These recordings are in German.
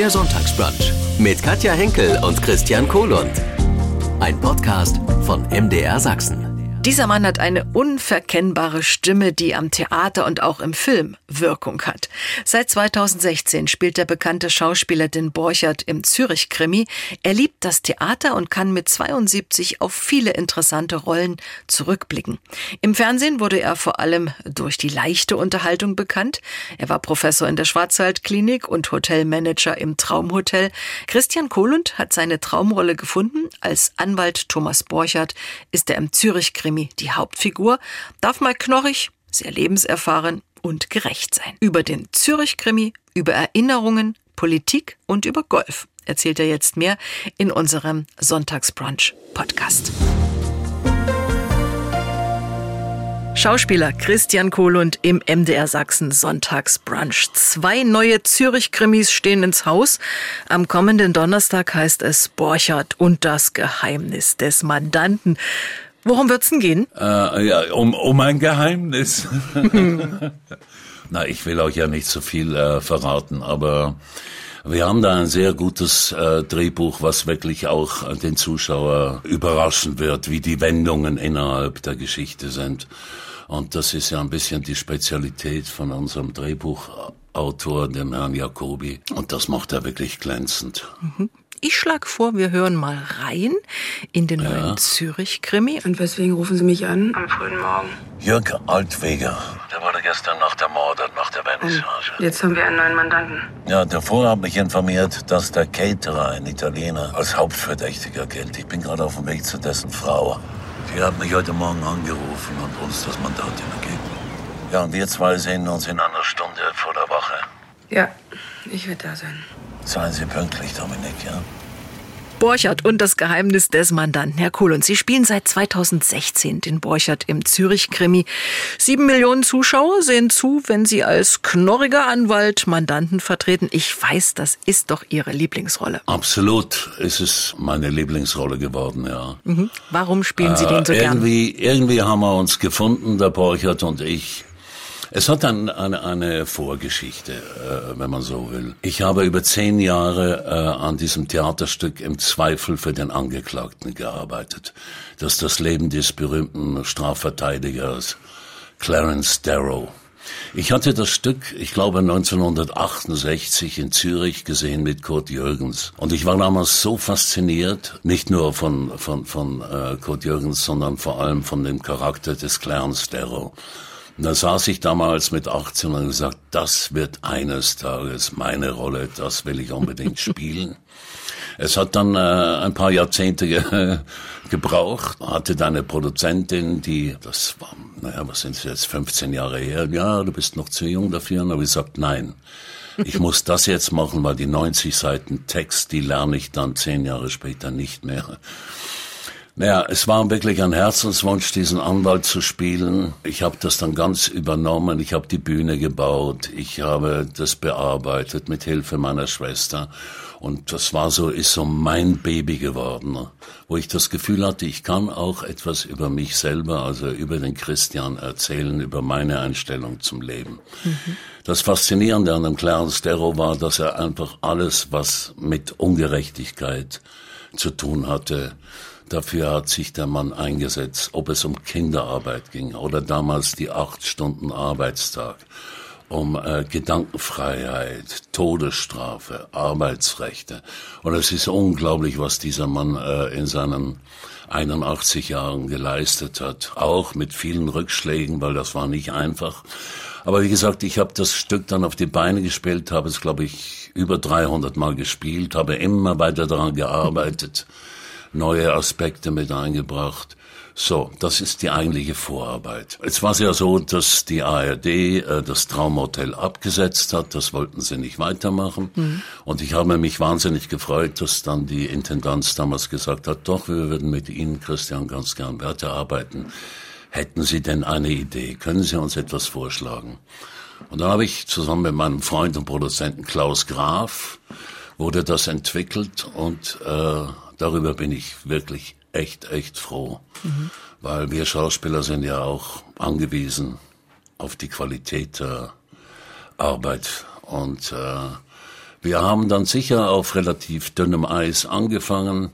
Der Sonntagsbrunch mit Katja Henkel und Christian Kohlund. Ein Podcast von MDR Sachsen. Dieser Mann hat eine unverkennbare Stimme, die am Theater und auch im Film Wirkung hat. Seit 2016 spielt der bekannte Schauspieler den Borchert im Zürich-Krimi. Er liebt das Theater und kann mit 72 auf viele interessante Rollen zurückblicken. Im Fernsehen wurde er vor allem durch die leichte Unterhaltung bekannt. Er war Professor in der Schwarzwaldklinik und Hotelmanager im Traumhotel. Christian Kohlund hat seine Traumrolle gefunden. Als Anwalt Thomas Borchert ist er im Zürich-Krimi Krimi die Hauptfigur, darf mal knorrig, sehr lebenserfahren und gerecht sein. Über den Zürich-Krimi, über Erinnerungen, Politik und über Golf erzählt er jetzt mehr in unserem Sonntagsbrunch-Podcast. Schauspieler Christian Kohlund im MDR Sachsen Sonntagsbrunch. Zwei neue Zürich-Krimis stehen ins Haus. Am kommenden Donnerstag heißt es Borchert und das Geheimnis des Mandanten. Worum wird's denn gehen? Äh, ja, um, um ein Geheimnis. Na, ich will euch ja nicht so viel äh, verraten, aber wir haben da ein sehr gutes äh, Drehbuch, was wirklich auch den Zuschauer überraschen wird, wie die Wendungen innerhalb der Geschichte sind. Und das ist ja ein bisschen die Spezialität von unserem Drehbuchautor, dem Herrn Jacobi. Und das macht er wirklich glänzend. Mhm. Ich schlage vor, wir hören mal rein in den ja. neuen Zürich-Krimi. Und weswegen rufen Sie mich an am frühen Morgen? Jörg Altweger. Der wurde gestern Nacht ermordet nach der Vernissage. Jetzt haben wir einen neuen Mandanten. Ja, der Vorher hat mich informiert, dass der Caterer, ein Italiener, als Hauptverdächtiger gilt. Ich bin gerade auf dem Weg zu dessen Frau. Die hat mich heute Morgen angerufen und uns das Mandat übergeben. Ja, und wir zwei sehen uns in einer Stunde vor der Woche. Ja, ich werde da sein. Seien Sie pünktlich, Dominik, ja? Borchert und das Geheimnis des Mandanten. Herr Kohl, und Sie spielen seit 2016 den Borchert im Zürich-Krimi. Sieben Millionen Zuschauer sehen zu, wenn Sie als knorriger Anwalt Mandanten vertreten. Ich weiß, das ist doch Ihre Lieblingsrolle. Absolut ist es meine Lieblingsrolle geworden, ja. Mhm. Warum spielen Sie den so äh, irgendwie, gern? Irgendwie haben wir uns gefunden, der Borchert und ich. Es hat dann eine, eine Vorgeschichte, äh, wenn man so will. Ich habe über zehn Jahre äh, an diesem Theaterstück im Zweifel für den Angeklagten gearbeitet. Das ist das Leben des berühmten Strafverteidigers Clarence Darrow. Ich hatte das Stück, ich glaube 1968 in Zürich gesehen mit Kurt Jürgens. Und ich war damals so fasziniert, nicht nur von, von, von äh, Kurt Jürgens, sondern vor allem von dem Charakter des Clarence Darrow. Und da saß ich damals mit 18 und gesagt, das wird eines Tages meine Rolle, das will ich unbedingt spielen. Es hat dann äh, ein paar Jahrzehnte ge gebraucht, hatte da eine Produzentin, die, das war, naja, was sind es jetzt, 15 Jahre her, ja, du bist noch zu jung dafür, und habe ich gesagt, nein, ich muss das jetzt machen, weil die 90 Seiten Text, die lerne ich dann zehn Jahre später nicht mehr. Naja, es war wirklich ein Herzenswunsch, diesen Anwalt zu spielen. Ich habe das dann ganz übernommen. Ich habe die Bühne gebaut. Ich habe das bearbeitet mit Hilfe meiner Schwester. Und das war so, ist so mein Baby geworden, wo ich das Gefühl hatte, ich kann auch etwas über mich selber, also über den Christian erzählen, über meine Einstellung zum Leben. Mhm. Das Faszinierende an dem Clarence Darrow war, dass er einfach alles, was mit Ungerechtigkeit zu tun hatte, Dafür hat sich der Mann eingesetzt, ob es um Kinderarbeit ging oder damals die acht Stunden Arbeitstag, um äh, Gedankenfreiheit, Todesstrafe, Arbeitsrechte. Und es ist unglaublich, was dieser Mann äh, in seinen 81 Jahren geleistet hat, auch mit vielen Rückschlägen, weil das war nicht einfach. Aber wie gesagt, ich habe das Stück dann auf die Beine gespielt, habe es, glaube ich, über 300 Mal gespielt, habe immer weiter daran gearbeitet neue Aspekte mit eingebracht. So, das ist die eigentliche Vorarbeit. Jetzt war es ja so, dass die ARD äh, das Traumhotel abgesetzt hat. Das wollten sie nicht weitermachen. Mhm. Und ich habe mich wahnsinnig gefreut, dass dann die Intendanz damals gesagt hat, doch, wir würden mit Ihnen, Christian, ganz gern weiterarbeiten. Hätten Sie denn eine Idee? Können Sie uns etwas vorschlagen? Und dann habe ich zusammen mit meinem Freund und Produzenten Klaus Graf wurde das entwickelt und äh, darüber bin ich wirklich echt, echt froh. Mhm. Weil wir Schauspieler sind ja auch angewiesen auf die Qualität der Arbeit. Und äh, Wir haben dann sicher auf relativ dünnem Eis angefangen.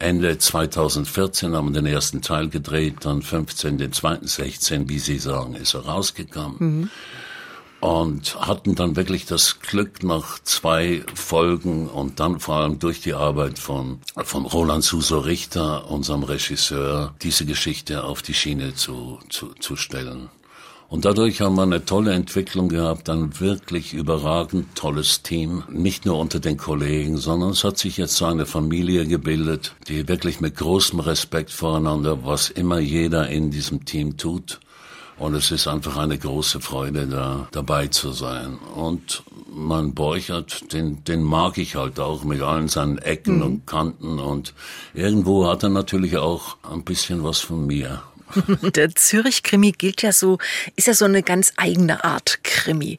Ende 2014 haben wir den ersten Teil gedreht, dann 15 den zweiten, 16, wie Sie sagen, ist er rausgekommen. Mhm. Und hatten dann wirklich das Glück, nach zwei Folgen und dann vor allem durch die Arbeit von, von Roland Suso Richter, unserem Regisseur, diese Geschichte auf die Schiene zu, zu, zu stellen. Und dadurch haben wir eine tolle Entwicklung gehabt, ein wirklich überragend tolles Team. Nicht nur unter den Kollegen, sondern es hat sich jetzt so eine Familie gebildet, die wirklich mit großem Respekt voreinander, was immer jeder in diesem Team tut. Und es ist einfach eine große Freude, da dabei zu sein. Und mein Borchert, den, den mag ich halt auch mit allen seinen Ecken mhm. und Kanten. Und irgendwo hat er natürlich auch ein bisschen was von mir. Der Zürich-Krimi gilt ja so, ist ja so eine ganz eigene Art Krimi.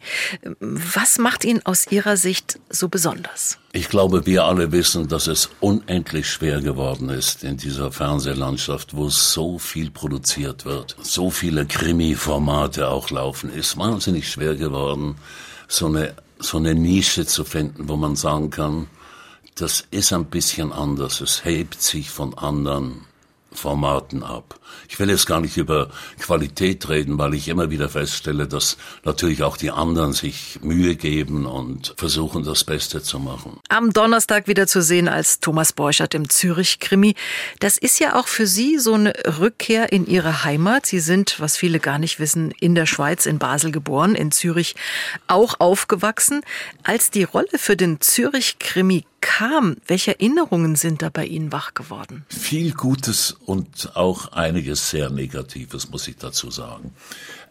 Was macht ihn aus Ihrer Sicht so besonders? Ich glaube, wir alle wissen, dass es unendlich schwer geworden ist in dieser Fernsehlandschaft, wo so viel produziert wird, so viele Krimi-Formate auch laufen, ist wahnsinnig schwer geworden, so eine, so eine Nische zu finden, wo man sagen kann, das ist ein bisschen anders, es hebt sich von anderen Formaten ab. Ich will jetzt gar nicht über Qualität reden, weil ich immer wieder feststelle, dass natürlich auch die anderen sich Mühe geben und versuchen, das Beste zu machen. Am Donnerstag wieder zu sehen als Thomas Borchert im Zürich-Krimi. Das ist ja auch für Sie so eine Rückkehr in Ihre Heimat. Sie sind, was viele gar nicht wissen, in der Schweiz, in Basel geboren, in Zürich auch aufgewachsen. Als die Rolle für den Zürich-Krimi kam, welche Erinnerungen sind da bei Ihnen wach geworden? Viel Gutes und auch einiges sehr Negatives, muss ich dazu sagen.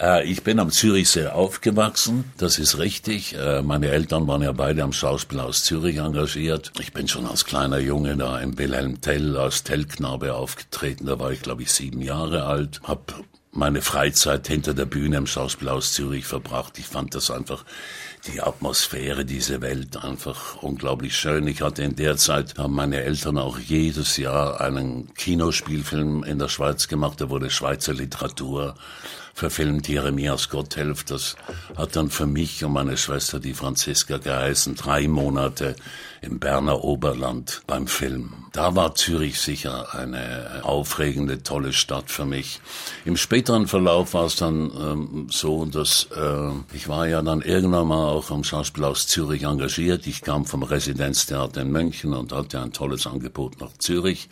Äh, ich bin am Zürichsee aufgewachsen, das ist richtig. Äh, meine Eltern waren ja beide am Schauspielhaus Zürich engagiert. Ich bin schon als kleiner Junge da im Wilhelm Tell als Tellknabe aufgetreten. Da war ich, glaube ich, sieben Jahre alt. Hab meine Freizeit hinter der Bühne im Schauspielhaus Zürich verbracht. Ich fand das einfach die Atmosphäre, diese Welt einfach unglaublich schön. Ich hatte in der Zeit, haben meine Eltern auch jedes Jahr einen Kinospielfilm in der Schweiz gemacht, da wurde Schweizer Literatur verfilmt, Jeremias Gotthelf. Das hat dann für mich und meine Schwester, die Franziska, geheißen, drei Monate im Berner Oberland beim Film. Da war Zürich sicher eine aufregende, tolle Stadt für mich. Im späteren Verlauf war es dann ähm, so, dass äh, ich war ja dann irgendwann mal auch am Schauspielhaus Zürich engagiert. Ich kam vom Residenztheater in München und hatte ein tolles Angebot nach Zürich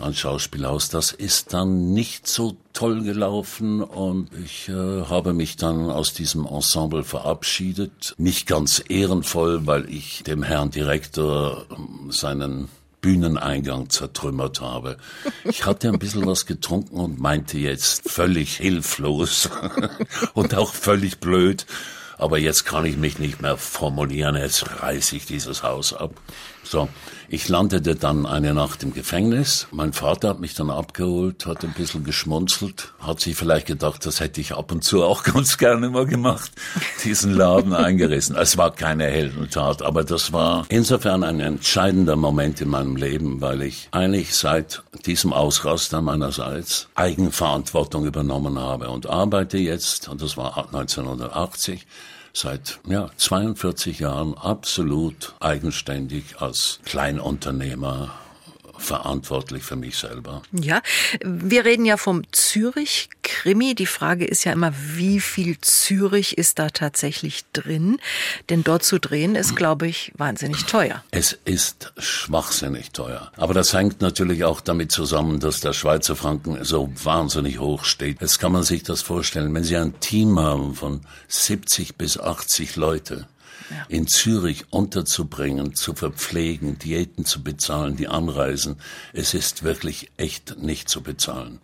ein Schauspielhaus. Das ist dann nicht so toll gelaufen und ich äh, habe mich dann aus diesem Ensemble verabschiedet. Nicht ganz ehrenvoll, weil ich dem Herrn Direktor ähm, seinen Bühneneingang zertrümmert habe. Ich hatte ein bisschen was getrunken und meinte jetzt völlig hilflos und auch völlig blöd, aber jetzt kann ich mich nicht mehr formulieren, jetzt reiße ich dieses Haus ab. So, ich landete dann eine Nacht im Gefängnis. Mein Vater hat mich dann abgeholt, hat ein bisschen geschmunzelt, hat sich vielleicht gedacht, das hätte ich ab und zu auch ganz gerne mal gemacht, diesen Laden eingerissen. Es war keine Heldentat, aber das war insofern ein entscheidender Moment in meinem Leben, weil ich eigentlich seit diesem Ausraster meinerseits Eigenverantwortung übernommen habe und arbeite jetzt, und das war 1980, seit ja, 42 Jahren absolut eigenständig als Kleinunternehmer verantwortlich für mich selber. Ja, wir reden ja vom Zürich-Krimi. Die Frage ist ja immer, wie viel Zürich ist da tatsächlich drin? Denn dort zu drehen ist, glaube ich, wahnsinnig teuer. Es ist schwachsinnig teuer. Aber das hängt natürlich auch damit zusammen, dass der Schweizer Franken so wahnsinnig hoch steht. Jetzt kann man sich das vorstellen, wenn Sie ein Team haben von 70 bis 80 Leute, in Zürich unterzubringen, zu verpflegen, Diäten zu bezahlen, die anreisen. Es ist wirklich echt nicht zu bezahlen.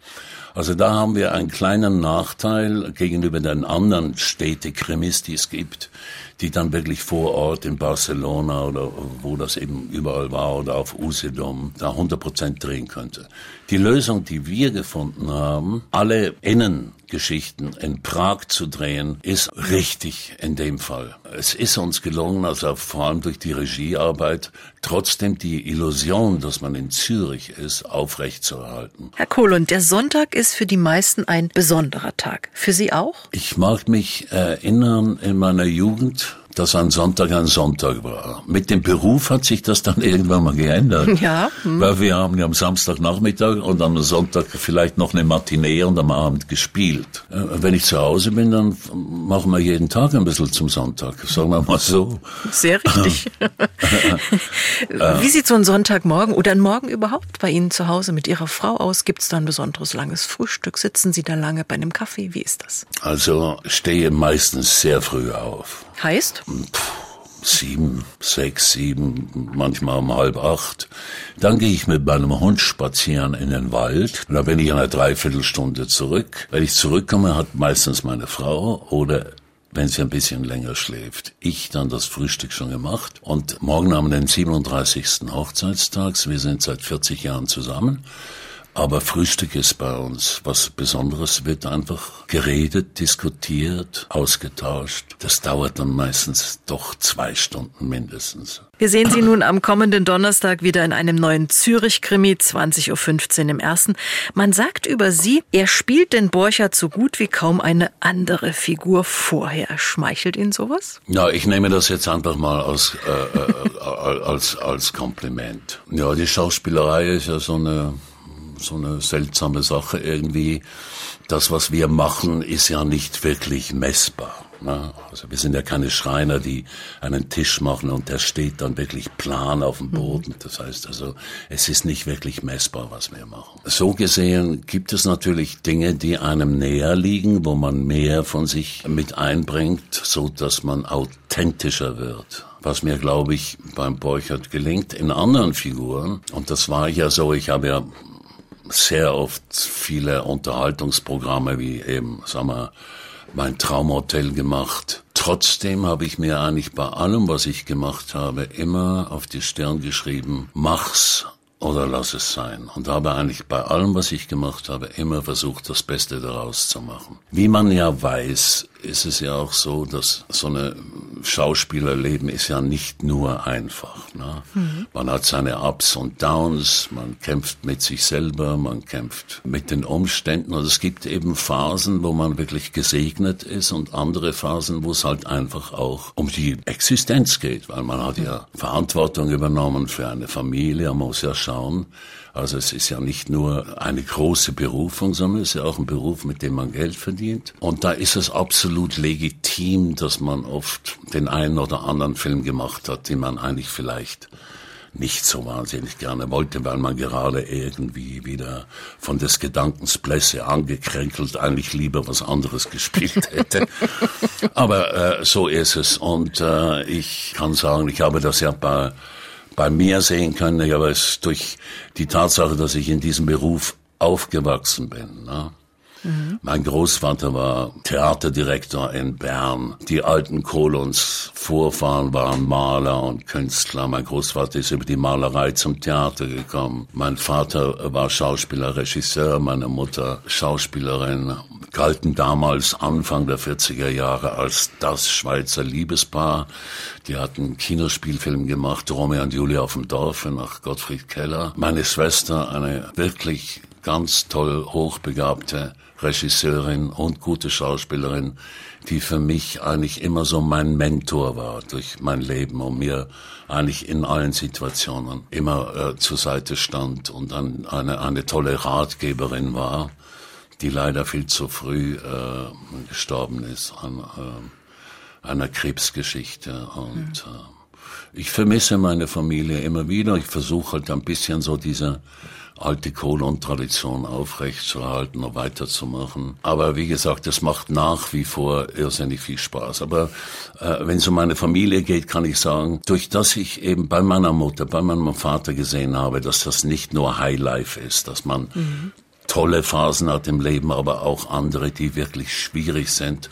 Also da haben wir einen kleinen Nachteil gegenüber den anderen Städte-Krimis, die es gibt, die dann wirklich vor Ort in Barcelona oder wo das eben überall war oder auf Usedom da 100 Prozent drehen könnte. Die Lösung, die wir gefunden haben, alle Innengeschichten in Prag zu drehen, ist richtig in dem Fall. Es ist uns gelungen, also vor allem durch die Regiearbeit, trotzdem die Illusion, dass man in Zürich ist, aufrechtzuerhalten. Herr Kohl, und der Sonntag ist für die meisten ein besonderer Tag. Für Sie auch? Ich mag mich erinnern in meiner Jugend, dass ein Sonntag ein Sonntag war. Mit dem Beruf hat sich das dann irgendwann mal geändert. Ja. Hm. Weil wir haben ja am Samstagnachmittag und am Sonntag vielleicht noch eine Matinee und am Abend gespielt. Äh, wenn ich zu Hause bin, dann machen wir jeden Tag ein bisschen zum Sonntag, sagen wir mal so. Sehr richtig. Wie sieht so ein Sonntagmorgen oder ein Morgen überhaupt bei Ihnen zu Hause mit Ihrer Frau aus? Gibt es da ein besonderes langes Frühstück? Sitzen Sie da lange bei einem Kaffee? Wie ist das? Also stehe meistens sehr früh auf. Heißt? sieben, sechs, sieben, manchmal um halb acht. Dann gehe ich mit meinem Hund spazieren in den Wald. Und dann bin ich eine Dreiviertelstunde zurück. Wenn ich zurückkomme, hat meistens meine Frau oder wenn sie ein bisschen länger schläft. Ich dann das Frühstück schon gemacht. Und morgen haben wir den 37. Hochzeitstag. Wir sind seit 40 Jahren zusammen. Aber Frühstück ist bei uns was Besonderes, wird einfach geredet, diskutiert, ausgetauscht. Das dauert dann meistens doch zwei Stunden mindestens. Wir sehen Sie nun am kommenden Donnerstag wieder in einem neuen Zürich-Krimi, 20.15 Uhr im ersten. Man sagt über Sie, er spielt den Borchert so gut wie kaum eine andere Figur vorher. Schmeichelt Ihnen sowas? Ja, ich nehme das jetzt einfach mal als, äh, äh, als, als Kompliment. Ja, die Schauspielerei ist ja so eine so eine seltsame Sache irgendwie. Das, was wir machen, ist ja nicht wirklich messbar. Ne? Also wir sind ja keine Schreiner, die einen Tisch machen und der steht dann wirklich plan auf dem Boden. Das heißt also, es ist nicht wirklich messbar, was wir machen. So gesehen gibt es natürlich Dinge, die einem näher liegen, wo man mehr von sich mit einbringt, so dass man authentischer wird was mir, glaube ich, beim Borchert gelingt. In anderen Figuren, und das war ja so, ich habe ja sehr oft viele Unterhaltungsprogramme wie eben, sagen wir, mein Traumhotel gemacht. Trotzdem habe ich mir eigentlich bei allem, was ich gemacht habe, immer auf die Stirn geschrieben, mach's oder lass es sein. Und habe eigentlich bei allem, was ich gemacht habe, immer versucht, das Beste daraus zu machen. Wie man ja weiß, ist es ja auch so, dass so eine Schauspielerleben ist ja nicht nur einfach. Ne? Mhm. Man hat seine Ups und Downs, man kämpft mit sich selber, man kämpft mit den Umständen und es gibt eben Phasen, wo man wirklich gesegnet ist und andere Phasen, wo es halt einfach auch um die Existenz geht, weil man hat ja Verantwortung übernommen für eine Familie, man muss ja schauen, also es ist ja nicht nur eine große Berufung, sondern es ist ja auch ein Beruf, mit dem man Geld verdient. Und da ist es absolut legitim, dass man oft den einen oder anderen Film gemacht hat, den man eigentlich vielleicht nicht so wahnsinnig gerne wollte, weil man gerade irgendwie wieder von des Gedankens Blässe angekränkelt eigentlich lieber was anderes gespielt hätte. Aber äh, so ist es. Und äh, ich kann sagen, ich habe das ja bei bei mir sehen können, habe es durch die Tatsache, dass ich in diesem Beruf aufgewachsen bin. Ne? Mein Großvater war Theaterdirektor in Bern. Die alten Kolons Vorfahren waren Maler und Künstler. Mein Großvater ist über die Malerei zum Theater gekommen. Mein Vater war Schauspieler, Regisseur, meine Mutter Schauspielerin galten damals Anfang der 40er Jahre als das Schweizer Liebespaar. Die hatten Kinospielfilm gemacht, Romeo und Julia auf dem Dorf nach Gottfried Keller. Meine Schwester, eine wirklich ganz toll hochbegabte Regisseurin und gute Schauspielerin, die für mich eigentlich immer so mein Mentor war durch mein Leben und mir eigentlich in allen Situationen immer äh, zur Seite stand und dann eine, eine tolle Ratgeberin war die leider viel zu früh äh, gestorben ist an äh, einer Krebsgeschichte. Und äh, ich vermisse meine Familie immer wieder. Ich versuche halt ein bisschen so diese alte Kolon-Tradition aufrechtzuerhalten und weiterzumachen. Aber wie gesagt, es macht nach wie vor irrsinnig viel Spaß. Aber äh, wenn es um meine Familie geht, kann ich sagen, durch das ich eben bei meiner Mutter, bei meinem Vater gesehen habe, dass das nicht nur Highlife ist, dass man mhm tolle Phasen hat im Leben, aber auch andere, die wirklich schwierig sind,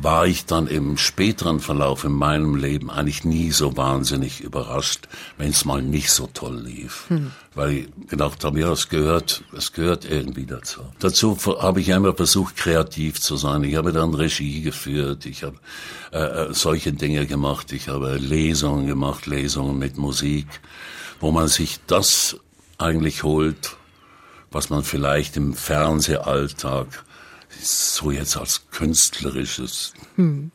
war ich dann im späteren Verlauf in meinem Leben eigentlich nie so wahnsinnig überrascht, wenn es mal nicht so toll lief. Hm. Weil ich gedacht habe, ja, es gehört, es gehört irgendwie dazu. Dazu habe ich immer versucht, kreativ zu sein. Ich habe dann Regie geführt, ich habe äh, äh, solche Dinge gemacht, ich habe Lesungen gemacht, Lesungen mit Musik, wo man sich das eigentlich holt, was man vielleicht im Fernsehalltag so jetzt als künstlerisches hm.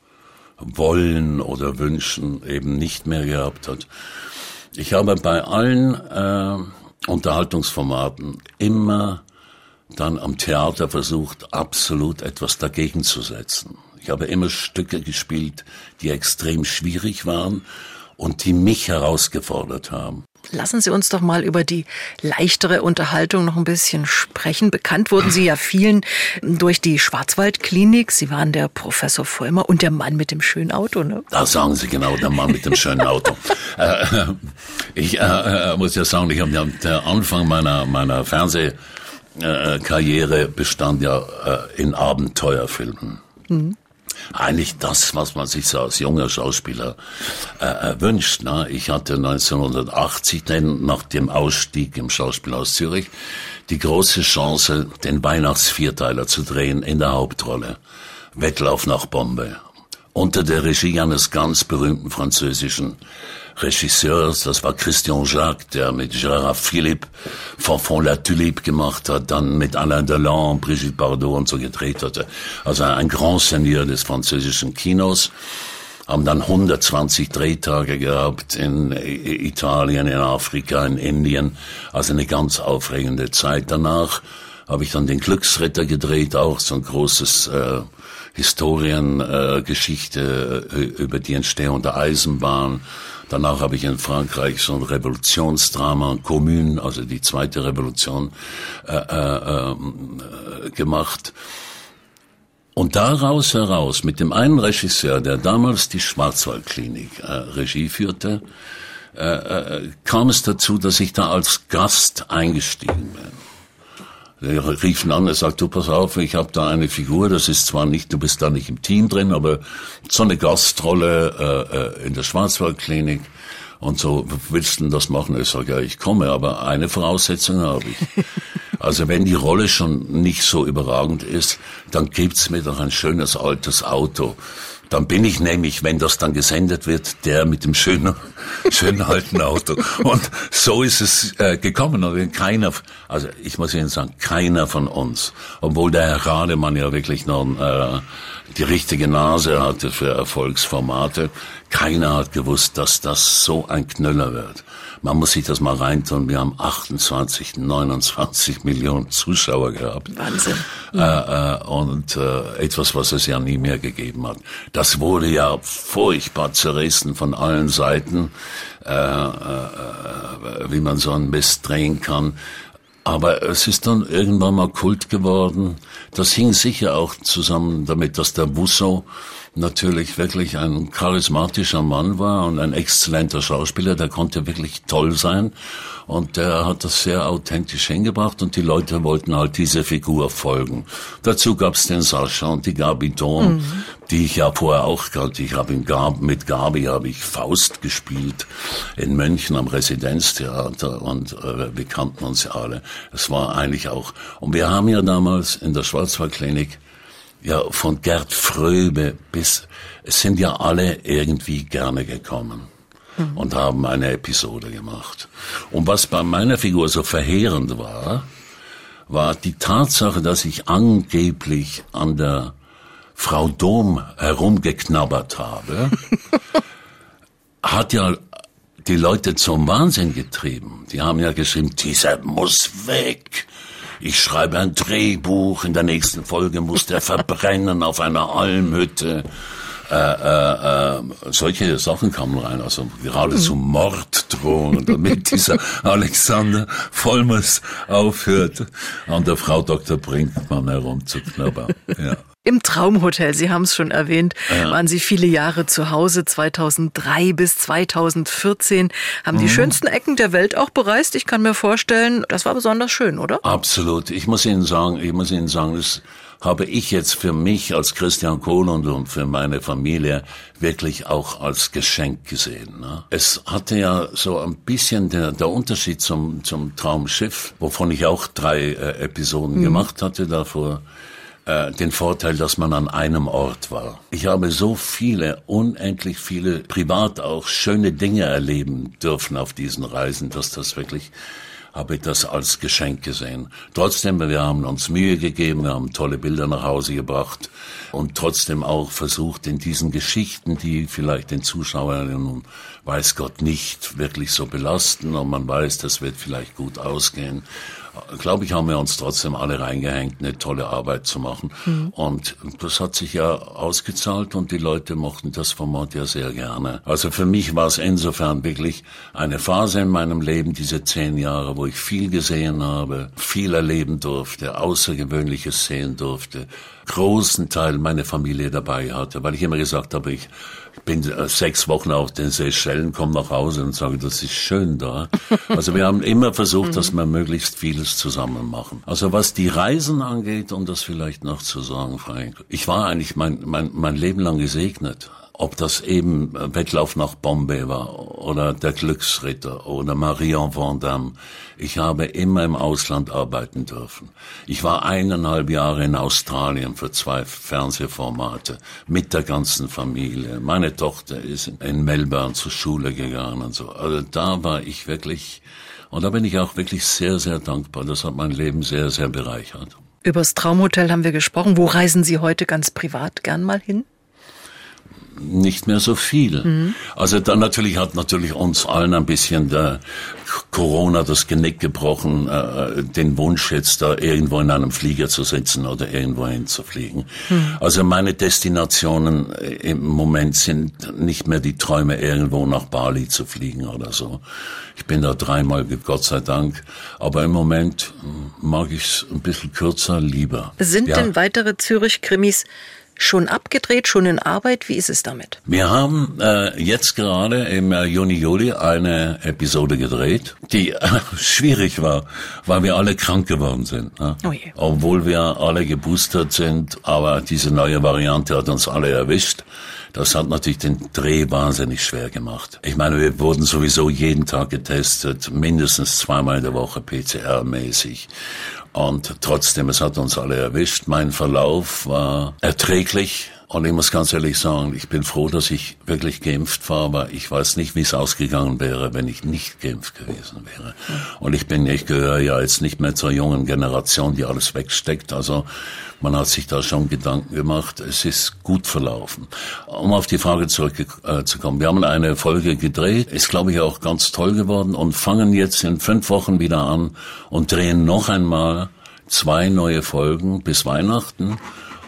Wollen oder Wünschen eben nicht mehr gehabt hat. Ich habe bei allen äh, Unterhaltungsformaten immer dann am Theater versucht, absolut etwas dagegen zu setzen. Ich habe immer Stücke gespielt, die extrem schwierig waren und die mich herausgefordert haben. Lassen Sie uns doch mal über die leichtere Unterhaltung noch ein bisschen sprechen. Bekannt wurden Sie ja vielen durch die Schwarzwaldklinik. Sie waren der Professor Vollmer und der Mann mit dem schönen Auto, ne? Da sagen Sie genau, der Mann mit dem schönen Auto. äh, ich äh, äh, muss ja sagen, ich habe der Anfang meiner meiner Fernsehkarriere bestand ja äh, in Abenteuerfilmen. Mhm eigentlich das, was man sich so als junger Schauspieler äh, wünscht. Ne? Ich hatte 1980, denn nach dem Ausstieg im Schauspiel aus Zürich, die große Chance, den Weihnachtsvierteiler zu drehen in der Hauptrolle. Wettlauf nach Bombe. Unter der Regie eines ganz berühmten französischen Regisseurs, das war Christian Jacques, der mit Gérard Philippe Fanfan la Tulipe gemacht hat, dann mit Alain Delon, Brigitte Bardot und so gedreht hatte. Also ein Grand Seigneur des französischen Kinos haben dann 120 Drehtage gehabt in Italien, in Afrika, in Indien. Also eine ganz aufregende Zeit. Danach habe ich dann den Glücksritter gedreht, auch so ein großes äh, Historiengeschichte äh, über die Entstehung der Eisenbahn. Danach habe ich in Frankreich so ein Revolutionsdrama, Commune, also die zweite Revolution, äh, äh, äh, gemacht. Und daraus heraus, mit dem einen Regisseur, der damals die Schwarzwaldklinik äh, Regie führte, äh, äh, kam es dazu, dass ich da als Gast eingestiegen bin. Er rief an, er sagt, du pass auf, ich habe da eine Figur, das ist zwar nicht, du bist da nicht im Team drin, aber so eine Gastrolle äh, äh in der Schwarzwaldklinik und so, willst du denn das machen? Ich sage, ja, ich komme, aber eine Voraussetzung habe ich. Also wenn die Rolle schon nicht so überragend ist, dann gibt's mir doch ein schönes altes Auto dann bin ich nämlich, wenn das dann gesendet wird, der mit dem schönen, schönen alten Auto. Und so ist es äh, gekommen. Und keiner, also ich muss Ihnen sagen, keiner von uns, obwohl der Herr Rademann ja wirklich noch äh, die richtige Nase hatte für Erfolgsformate, keiner hat gewusst, dass das so ein Knüller wird. Man muss sich das mal reintun. Wir haben 28, 29 Millionen Zuschauer gehabt. Wahnsinn. Äh, äh, und äh, etwas, was es ja nie mehr gegeben hat. Das wurde ja furchtbar zerrissen von allen Seiten, äh, äh, wie man so ein Mist drehen kann. Aber es ist dann irgendwann mal Kult geworden. Das hing sicher auch zusammen damit, dass der Busso natürlich wirklich ein charismatischer Mann war und ein exzellenter Schauspieler, der konnte wirklich toll sein und der hat das sehr authentisch hingebracht und die Leute wollten halt diese Figur folgen. Dazu gab's den Sascha und die Gabi Don, mhm. die ich ja vorher auch kannte. Ich habe Gab, mit Gabi habe ich Faust gespielt in München am Residenztheater und äh, wir kannten uns ja alle. Es war eigentlich auch und wir haben ja damals in der Schwarzwaldklinik ja, von Gerd Fröbe bis, es sind ja alle irgendwie gerne gekommen mhm. und haben eine Episode gemacht. Und was bei meiner Figur so verheerend war, war die Tatsache, dass ich angeblich an der Frau Dom herumgeknabbert habe, hat ja die Leute zum Wahnsinn getrieben. Die haben ja geschrieben, dieser muss weg ich schreibe ein Drehbuch, in der nächsten Folge muss der verbrennen auf einer Almhütte. Äh, äh, äh, solche Sachen kamen rein, also geradezu mhm. Morddrohungen, damit dieser Alexander Vollmers aufhört, an der Frau Dr. Brinkmann herumzuknabbern. Ja. Im Traumhotel, Sie haben es schon erwähnt, ja. waren Sie viele Jahre zu Hause, 2003 bis 2014, haben mhm. die schönsten Ecken der Welt auch bereist. Ich kann mir vorstellen, das war besonders schön, oder? Absolut. Ich muss Ihnen sagen, ich muss Ihnen sagen, das habe ich jetzt für mich als Christian Kohlund und für meine Familie wirklich auch als Geschenk gesehen. Ne? Es hatte ja so ein bisschen der, der Unterschied zum, zum Traumschiff, wovon ich auch drei äh, Episoden mhm. gemacht hatte davor äh, den Vorteil, dass man an einem Ort war. Ich habe so viele, unendlich viele privat auch schöne Dinge erleben dürfen auf diesen Reisen, dass das wirklich habe ich das als Geschenk gesehen. Trotzdem, wir haben uns Mühe gegeben, wir haben tolle Bilder nach Hause gebracht und trotzdem auch versucht, in diesen Geschichten, die vielleicht den Zuschauerinnen, weiß Gott, nicht wirklich so belasten und man weiß, das wird vielleicht gut ausgehen, glaube ich, haben wir uns trotzdem alle reingehängt, eine tolle Arbeit zu machen. Mhm. Und das hat sich ja ausgezahlt und die Leute mochten das Format ja sehr gerne. Also für mich war es insofern wirklich eine Phase in meinem Leben, diese zehn Jahre, wo ich viel gesehen habe, viel erleben durfte, Außergewöhnliches sehen durfte, großen Teil meiner Familie dabei hatte, weil ich immer gesagt habe, ich bin äh, sechs Wochen auf den Seychellen, komme nach Hause und sage, das ist schön da. Also wir haben immer versucht, dass wir möglichst vieles zusammen machen. Also was die Reisen angeht, um das vielleicht noch zu sagen, Frank, ich war eigentlich mein, mein, mein Leben lang gesegnet ob das eben Wettlauf nach Bombay war oder der Glücksritter oder Marion Vandamme. Ich habe immer im Ausland arbeiten dürfen. Ich war eineinhalb Jahre in Australien für zwei Fernsehformate mit der ganzen Familie. Meine Tochter ist in Melbourne zur Schule gegangen und so. Also da war ich wirklich, und da bin ich auch wirklich sehr, sehr dankbar. Das hat mein Leben sehr, sehr bereichert. Übers Traumhotel haben wir gesprochen. Wo reisen Sie heute ganz privat gern mal hin? Nicht mehr so viel. Mhm. Also dann natürlich hat natürlich uns allen ein bisschen der Corona das Genick gebrochen, äh, den Wunsch jetzt da irgendwo in einem Flieger zu sitzen oder irgendwo hinzufliegen. Mhm. Also meine Destinationen äh, im Moment sind nicht mehr die Träume, irgendwo nach Bali zu fliegen oder so. Ich bin da dreimal, Gott sei Dank. Aber im Moment hm, mag ich es ein bisschen kürzer lieber. Sind ja. denn weitere Zürich-Krimis schon abgedreht, schon in Arbeit? Wie ist es damit? Wir haben äh, jetzt gerade im äh, Juni, Juli eine Episode gedreht, die äh, schwierig war, weil wir alle krank geworden sind. Ne? Oh je. Obwohl wir alle geboostert sind, aber diese neue Variante hat uns alle erwischt. Das hat natürlich den Dreh wahnsinnig schwer gemacht. Ich meine, wir wurden sowieso jeden Tag getestet, mindestens zweimal in der Woche PCR-mäßig. Und trotzdem, es hat uns alle erwischt. Mein Verlauf war erträglich. Und ich muss ganz ehrlich sagen, ich bin froh, dass ich wirklich geimpft war, aber ich weiß nicht, wie es ausgegangen wäre, wenn ich nicht geimpft gewesen wäre. Und ich bin, ich gehöre ja jetzt nicht mehr zur jungen Generation, die alles wegsteckt. Also man hat sich da schon Gedanken gemacht. Es ist gut verlaufen. Um auf die Frage zurückzukommen. Wir haben eine Folge gedreht, ist glaube ich auch ganz toll geworden und fangen jetzt in fünf Wochen wieder an und drehen noch einmal zwei neue Folgen bis Weihnachten.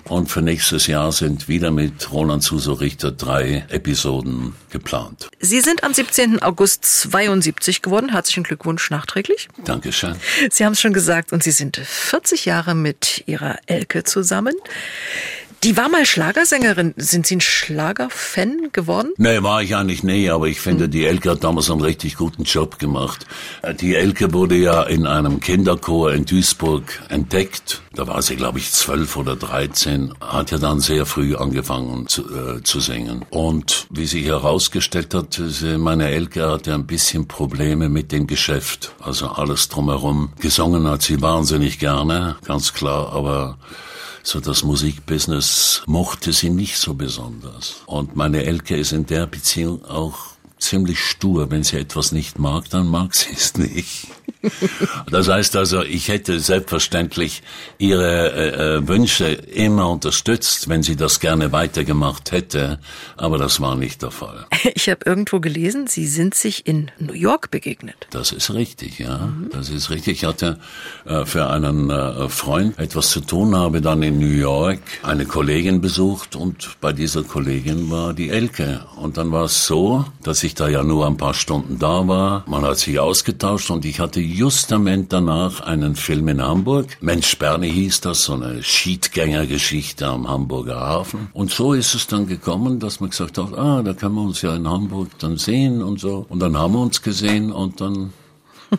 Und für nächstes Jahr sind wieder mit Roland Suso Richter drei Episoden geplant. Sie sind am 17. August 72 geworden. Herzlichen Glückwunsch nachträglich. Dankeschön. Sie haben es schon gesagt und Sie sind 40 Jahre mit Ihrer Elke zusammen. Die war mal Schlagersängerin. Sind Sie ein Schlagerfan geworden? Nee, war ich eigentlich nie, aber ich finde, die Elke hat damals einen richtig guten Job gemacht. Die Elke wurde ja in einem Kinderchor in Duisburg entdeckt. Da war sie, glaube ich, zwölf oder dreizehn, hat ja dann sehr früh angefangen zu, äh, zu singen. Und wie sich herausgestellt hat, meine Elke hatte ein bisschen Probleme mit dem Geschäft. Also alles drumherum. Gesungen hat sie wahnsinnig gerne, ganz klar, aber so das Musikbusiness mochte sie nicht so besonders. Und meine Elke ist in der Beziehung auch ziemlich stur. Wenn sie etwas nicht mag, dann mag sie es nicht. Das heißt also, ich hätte selbstverständlich ihre äh, äh, Wünsche immer unterstützt, wenn sie das gerne weitergemacht hätte, aber das war nicht der Fall. Ich habe irgendwo gelesen, Sie sind sich in New York begegnet. Das ist richtig, ja. Mhm. Das ist richtig. Ich hatte äh, für einen äh, Freund etwas zu tun, habe dann in New York eine Kollegin besucht und bei dieser Kollegin war die Elke. Und dann war es so, dass ich da ja nur ein paar Stunden da war. Man hat sich ausgetauscht und ich hatte justament danach einen Film in Hamburg. Mensch Bernie hieß das, so eine Schiedgängergeschichte am Hamburger Hafen. Und so ist es dann gekommen, dass man gesagt hat, ah, da können wir uns ja in Hamburg dann sehen und so. Und dann haben wir uns gesehen und dann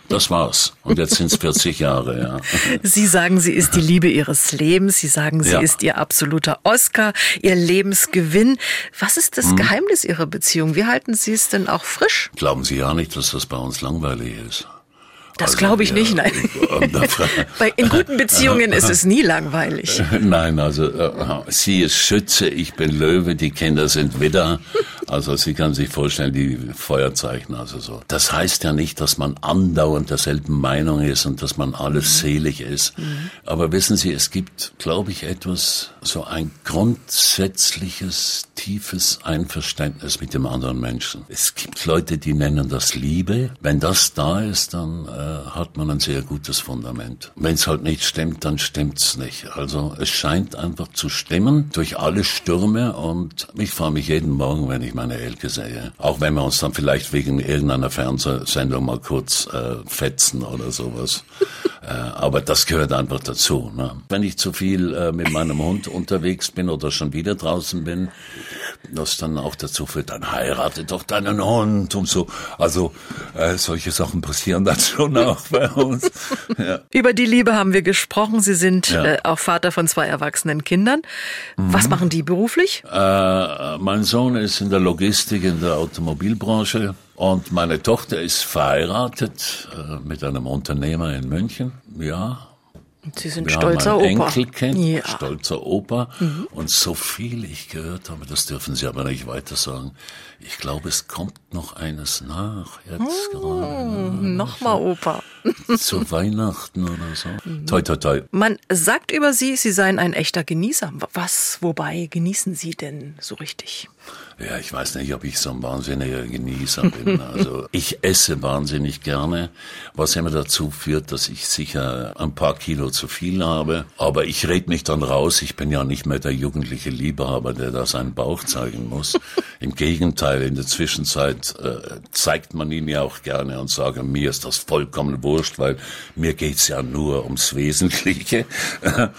das war's. Und jetzt sind es 40 Jahre, ja. Sie sagen, sie ist die Liebe Ihres Lebens. Sie sagen, sie ja. ist Ihr absoluter Oscar, Ihr Lebensgewinn. Was ist das hm. Geheimnis Ihrer Beziehung? Wie halten Sie es denn auch frisch? Glauben Sie ja nicht, dass das bei uns langweilig ist. Das also, glaube ich ja, nicht, nein. In guten Beziehungen ist es nie langweilig. Nein, also äh, sie ist Schütze, ich bin Löwe, die Kinder sind Widder Also Sie können sich vorstellen, die Feuerzeichen, also so. Das heißt ja nicht, dass man andauernd derselben Meinung ist und dass man alles selig ist. Mhm. Aber wissen Sie, es gibt, glaube ich, etwas, so ein grundsätzliches, tiefes Einverständnis mit dem anderen Menschen. Es gibt Leute, die nennen das Liebe. Wenn das da ist, dann äh, hat man ein sehr gutes Fundament. Wenn es halt nicht stimmt, dann stimmt's nicht. Also es scheint einfach zu stimmen durch alle Stürme und ich freue mich jeden Morgen, wenn ich meine Elke sehe. Auch wenn wir uns dann vielleicht wegen irgendeiner Fernsehsendung mal kurz äh, fetzen oder sowas. äh, aber das gehört einfach dazu. Ne? Wenn ich zu viel äh, mit meinem Hund unterwegs bin oder schon wieder draußen bin, das dann auch dazu führt, dann heirate doch deinen Hund und so. Also äh, solche Sachen passieren dann schon auch bei uns. Ja. Über die Liebe haben wir gesprochen. Sie sind ja. äh, auch Vater von zwei erwachsenen Kindern. Mhm. Was machen die beruflich? Äh, mein Sohn ist in der Logistik, in der Automobilbranche. Und meine Tochter ist verheiratet äh, mit einem Unternehmer in München. Ja, Sie sind wir stolzer haben ein Opa. Enkelkind, ja. stolzer Opa. Mhm. Und so viel ich gehört habe, das dürfen Sie aber nicht weiter sagen. Ich glaube, es kommt noch eines nach. Jetzt oh, gerade. Nochmal Opa. Zu Weihnachten oder so. Mhm. Toi, toi, toi. Man sagt über Sie, Sie seien ein echter Genießer. Was, wobei genießen Sie denn so richtig? Ja, ich weiß nicht, ob ich so ein wahnsinniger Genießer bin. Also ich esse wahnsinnig gerne, was immer dazu führt, dass ich sicher ein paar Kilo zu viel habe. Aber ich red mich dann raus. Ich bin ja nicht mehr der jugendliche Liebhaber, der da seinen Bauch zeigen muss. Im Gegenteil, in der Zwischenzeit äh, zeigt man ihn ja auch gerne und sage, mir ist das vollkommen wurscht, weil mir geht's ja nur ums Wesentliche.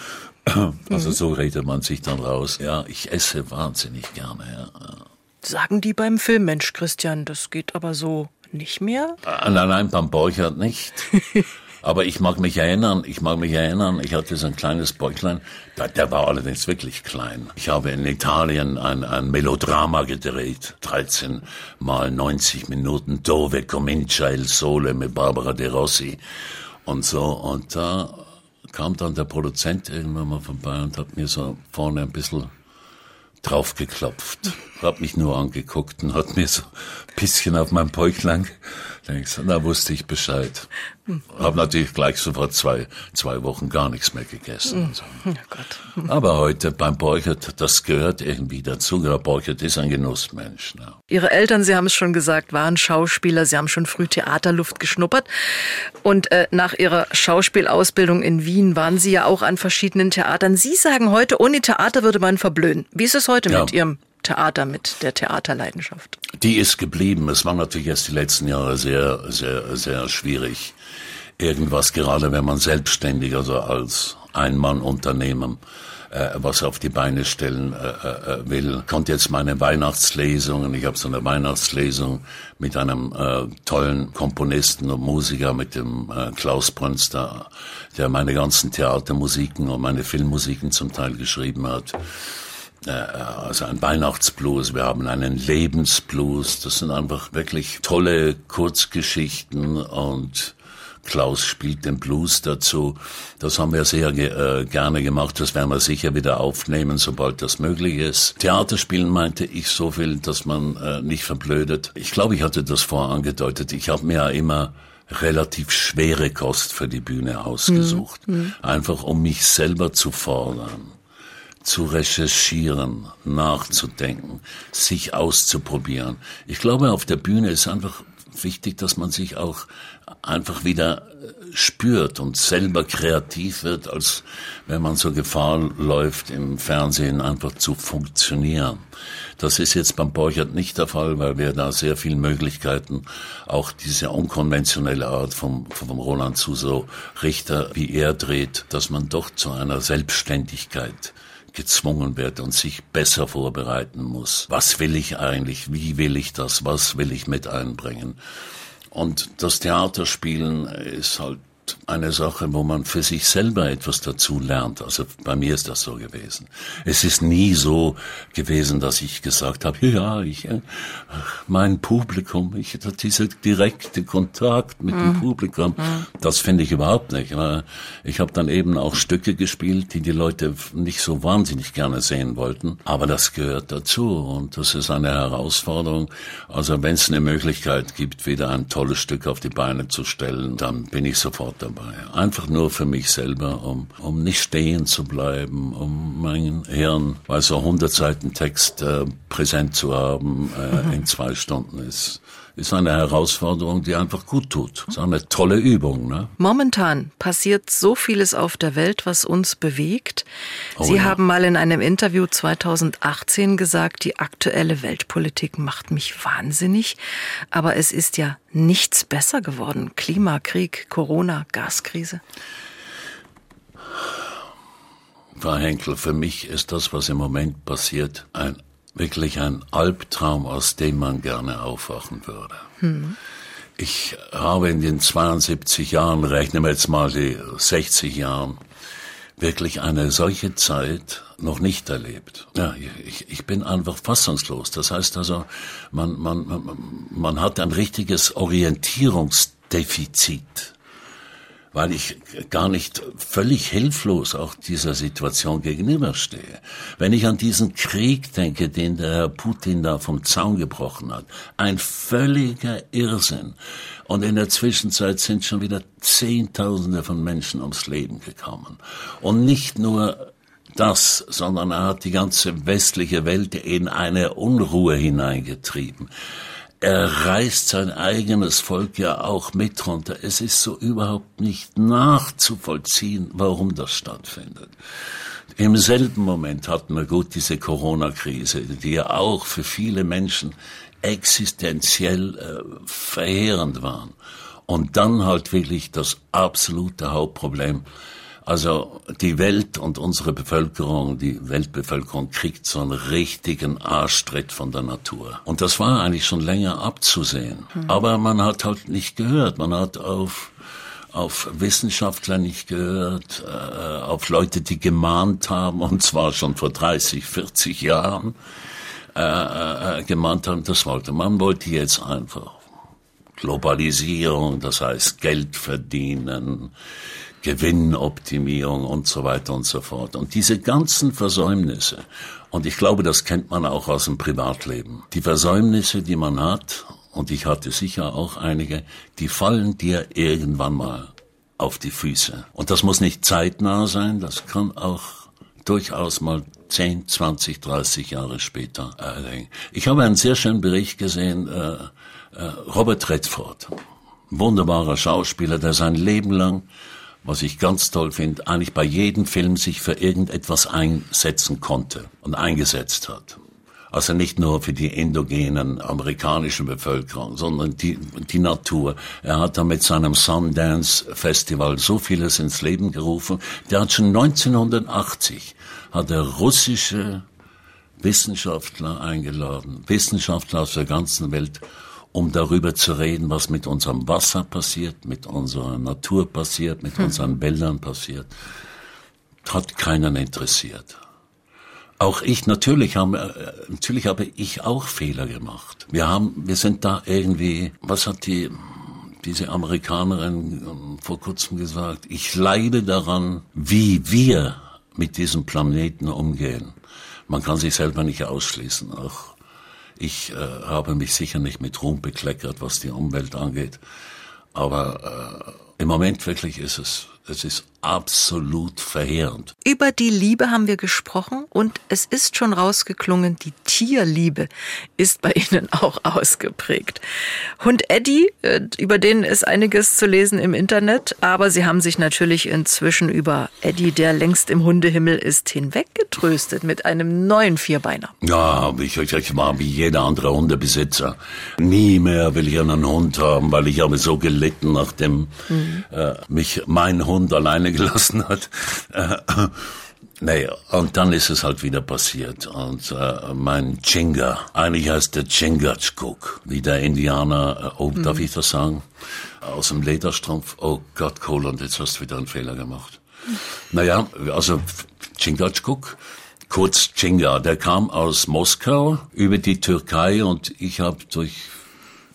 Also so redet man sich dann raus. Ja, ich esse wahnsinnig gerne. Ja. Sagen die beim Film, Mensch, Christian, das geht aber so nicht mehr? Äh, nein, nein, beim Borchert nicht. Aber ich mag mich erinnern, ich mag mich erinnern, ich hatte so ein kleines Bäuchlein, der, der war allerdings wirklich klein. Ich habe in Italien ein, ein Melodrama gedreht, 13 mal 90 Minuten, Dove comincia il sole mit Barbara De Rossi und so. Und da kam dann der Produzent irgendwann mal vorbei und hat mir so vorne ein bisschen draufgeklopft, hat mich nur angeguckt und hat mir so ein bisschen auf mein Bäuchlein denkst, da wusste ich Bescheid. Hm. Hab natürlich gleich sofort zwei, zwei Wochen gar nichts mehr gegessen. So. Oh. Aber heute beim Borchert, das gehört irgendwie dazu. Der Borchert ist ein Genussmensch. Ne? Ihre Eltern, Sie haben es schon gesagt, waren Schauspieler. Sie haben schon früh Theaterluft geschnuppert. Und äh, nach Ihrer Schauspielausbildung in Wien waren Sie ja auch an verschiedenen Theatern. Sie sagen heute, ohne Theater würde man verblöden. Wie ist es heute ja. mit Ihrem Theater, mit der Theaterleidenschaft? Die ist geblieben. Es war natürlich erst die letzten Jahre sehr, sehr, sehr schwierig. Irgendwas, gerade wenn man selbstständig, also als Ein-Mann-Unternehmen, äh, was auf die Beine stellen äh, äh, will. Kommt jetzt meine Weihnachtslesung und ich habe so eine Weihnachtslesung mit einem äh, tollen Komponisten und Musiker, mit dem äh, Klaus Brünster, der meine ganzen Theatermusiken und meine Filmmusiken zum Teil geschrieben hat. Äh, also ein Weihnachtsblues, wir haben einen Lebensblues. Das sind einfach wirklich tolle Kurzgeschichten und Klaus spielt den Blues dazu. Das haben wir sehr äh, gerne gemacht. Das werden wir sicher wieder aufnehmen, sobald das möglich ist. Theaterspielen meinte ich so viel, dass man äh, nicht verblödet. Ich glaube, ich hatte das vorher angedeutet. Ich habe mir ja immer relativ schwere Kost für die Bühne ausgesucht. Mhm. Einfach um mich selber zu fordern zu recherchieren, nachzudenken, sich auszuprobieren. Ich glaube, auf der Bühne ist einfach wichtig, dass man sich auch einfach wieder äh, spürt und selber kreativ wird, als wenn man so Gefahr läuft, im Fernsehen einfach zu funktionieren. Das ist jetzt beim Borchert nicht der Fall, weil wir da sehr viele Möglichkeiten, auch diese unkonventionelle Art vom, vom Roland Zuso Richter, wie er dreht, dass man doch zu einer Selbstständigkeit gezwungen wird und sich besser vorbereiten muss. Was will ich eigentlich? Wie will ich das? Was will ich mit einbringen? Und das Theaterspielen ist halt eine Sache, wo man für sich selber etwas dazu lernt. Also bei mir ist das so gewesen. Es ist nie so gewesen, dass ich gesagt habe, ja, ich, äh, mein Publikum, ich, dieser direkte Kontakt mit mhm. dem Publikum, mhm. das finde ich überhaupt nicht. Ich habe dann eben auch Stücke gespielt, die die Leute nicht so wahnsinnig gerne sehen wollten, aber das gehört dazu und das ist eine Herausforderung. Also wenn es eine Möglichkeit gibt, wieder ein tolles Stück auf die Beine zu stellen, dann bin ich sofort dabei. Einfach nur für mich selber, um, um nicht stehen zu bleiben, um mein Hirn bei so 100 Seiten Text äh, präsent zu haben äh, in zwei Stunden ist ist eine Herausforderung, die einfach gut tut. Ist eine tolle Übung. Ne? Momentan passiert so vieles auf der Welt, was uns bewegt. Oh, Sie ja. haben mal in einem Interview 2018 gesagt, die aktuelle Weltpolitik macht mich wahnsinnig. Aber es ist ja nichts besser geworden. Klimakrieg, Corona, Gaskrise. Frau Henkel, für mich ist das, was im Moment passiert, ein wirklich ein Albtraum, aus dem man gerne aufwachen würde. Hm. Ich habe in den 72 Jahren, rechnen wir jetzt mal die 60 Jahren, wirklich eine solche Zeit noch nicht erlebt. Ja, ich, ich bin einfach fassungslos. Das heißt also, man, man, man, man hat ein richtiges Orientierungsdefizit weil ich gar nicht völlig hilflos auch dieser Situation gegenüberstehe. Wenn ich an diesen Krieg denke, den der Herr Putin da vom Zaun gebrochen hat, ein völliger Irrsinn. Und in der Zwischenzeit sind schon wieder Zehntausende von Menschen ums Leben gekommen. Und nicht nur das, sondern er hat die ganze westliche Welt in eine Unruhe hineingetrieben er reißt sein eigenes Volk ja auch mit runter. Es ist so überhaupt nicht nachzuvollziehen, warum das stattfindet. Im selben Moment hatten wir gut diese Corona-Krise, die ja auch für viele Menschen existenziell äh, verheerend waren. Und dann halt wirklich das absolute Hauptproblem, also die Welt und unsere Bevölkerung, die Weltbevölkerung kriegt so einen richtigen Arschtritt von der Natur. Und das war eigentlich schon länger abzusehen. Mhm. Aber man hat halt nicht gehört. Man hat auf auf Wissenschaftler nicht gehört, äh, auf Leute, die gemahnt haben, und zwar schon vor 30, 40 Jahren, äh, äh, gemahnt haben, das wollte man. wollte jetzt einfach Globalisierung, das heißt Geld verdienen, Gewinnoptimierung und so weiter und so fort. Und diese ganzen Versäumnisse, und ich glaube, das kennt man auch aus dem Privatleben, die Versäumnisse, die man hat, und ich hatte sicher auch einige, die fallen dir irgendwann mal auf die Füße. Und das muss nicht zeitnah sein, das kann auch durchaus mal 10, 20, 30 Jahre später. Äh, ich habe einen sehr schönen Bericht gesehen, äh, äh, Robert Redford, wunderbarer Schauspieler, der sein Leben lang was ich ganz toll finde, eigentlich bei jedem Film sich für irgendetwas einsetzen konnte und eingesetzt hat. Also nicht nur für die endogenen amerikanischen Bevölkerung, sondern die, die Natur. Er hat da mit seinem Sundance Festival so vieles ins Leben gerufen. Der hat schon 1980 hat er russische Wissenschaftler eingeladen, Wissenschaftler aus der ganzen Welt, um darüber zu reden, was mit unserem Wasser passiert, mit unserer Natur passiert, mit hm. unseren Wäldern passiert. Hat keinen interessiert. Auch ich, natürlich habe, äh, natürlich habe ich auch Fehler gemacht. Wir haben, wir sind da irgendwie, was hat die, diese Amerikanerin ähm, vor kurzem gesagt? Ich leide daran, wie wir mit diesem Planeten umgehen. Man kann sich selber nicht ausschließen. Auch ich äh, habe mich sicher nicht mit Ruhm bekleckert, was die Umwelt angeht. Aber äh, im Moment wirklich ist es, es ist absolut verheerend. Über die Liebe haben wir gesprochen und es ist schon rausgeklungen, die Tierliebe ist bei Ihnen auch ausgeprägt. Hund Eddie, äh, über den ist einiges zu lesen im Internet, aber Sie haben sich natürlich inzwischen über Eddie, der längst im Hundehimmel ist, hinweggetröstet mit einem neuen Vierbeiner. Ja, ich, ich, ich war wie jeder andere Hundebesitzer. Nie mehr will ich einen Hund haben, weil ich habe so gelitten, nachdem mhm. äh, mich mein Hund alleine gelassen hat. Äh, Naja, und dann ist es halt wieder passiert. Und äh, mein Chinga, eigentlich heißt der Chingachgook, wie der Indianer, äh, oh, mhm. darf ich das sagen? Aus dem Lederstrumpf. Oh Gott, Kohl, jetzt hast du wieder einen Fehler gemacht. Mhm. Naja, also Chingachgook, kurz Chinga, der kam aus Moskau über die Türkei und ich habe durch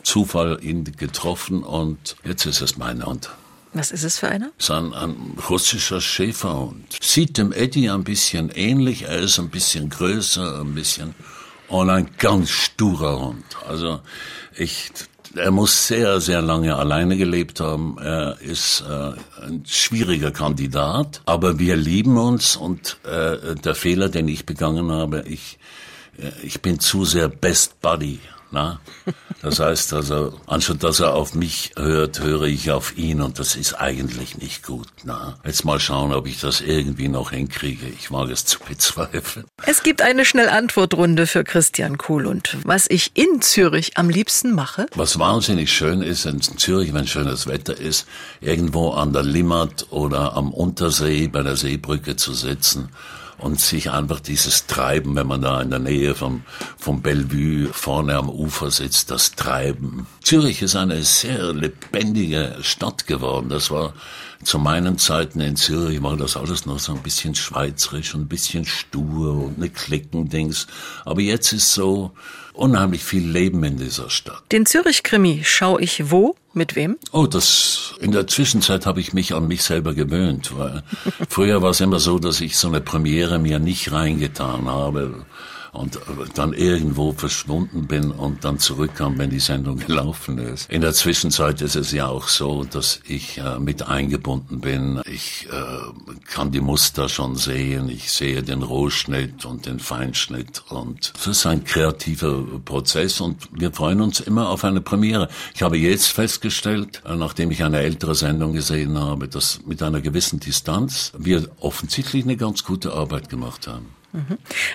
Zufall ihn getroffen und jetzt ist es mein Hund. Was ist es für einer? Es ist ein, ein russischer Schäferhund. Sieht dem Eddie ein bisschen ähnlich. Er ist ein bisschen größer, ein bisschen und ein ganz sturer Hund. Also ich, er muss sehr, sehr lange alleine gelebt haben. Er ist äh, ein schwieriger Kandidat, aber wir lieben uns und äh, der Fehler, den ich begangen habe, ich, äh, ich bin zu sehr Best Buddy. Na? Das heißt also, anstatt dass er auf mich hört, höre ich auf ihn und das ist eigentlich nicht gut. Na? Jetzt mal schauen, ob ich das irgendwie noch hinkriege. Ich mag es zu bezweifeln. Es gibt eine Schnellantwortrunde für Christian Kohlund. Was ich in Zürich am liebsten mache? Was wahnsinnig schön ist in Zürich, wenn schönes Wetter ist, irgendwo an der Limmat oder am Untersee bei der Seebrücke zu sitzen und sich einfach dieses Treiben, wenn man da in der Nähe vom, vom Bellevue vorne am Ufer sitzt, das Treiben. Zürich ist eine sehr lebendige Stadt geworden. Das war zu meinen Zeiten in Zürich war das alles noch so ein bisschen schweizerisch und ein bisschen stur und eine Klickendings. Aber jetzt ist so unheimlich viel Leben in dieser Stadt. Den Zürich-Krimi schaue ich wo? Mit wem? Oh, das in der Zwischenzeit habe ich mich an mich selber gewöhnt, weil früher war es immer so, dass ich so eine Premiere mir nicht reingetan habe und dann irgendwo verschwunden bin und dann zurückkam, wenn die Sendung gelaufen ist. In der Zwischenzeit ist es ja auch so, dass ich äh, mit eingebunden bin. Ich äh, kann die Muster schon sehen. Ich sehe den Rohschnitt und den Feinschnitt und das ist ein kreativer Prozess und wir freuen uns immer auf eine Premiere. Ich habe jetzt festgestellt, äh, nachdem ich eine ältere Sendung gesehen habe, dass mit einer gewissen Distanz wir offensichtlich eine ganz gute Arbeit gemacht haben.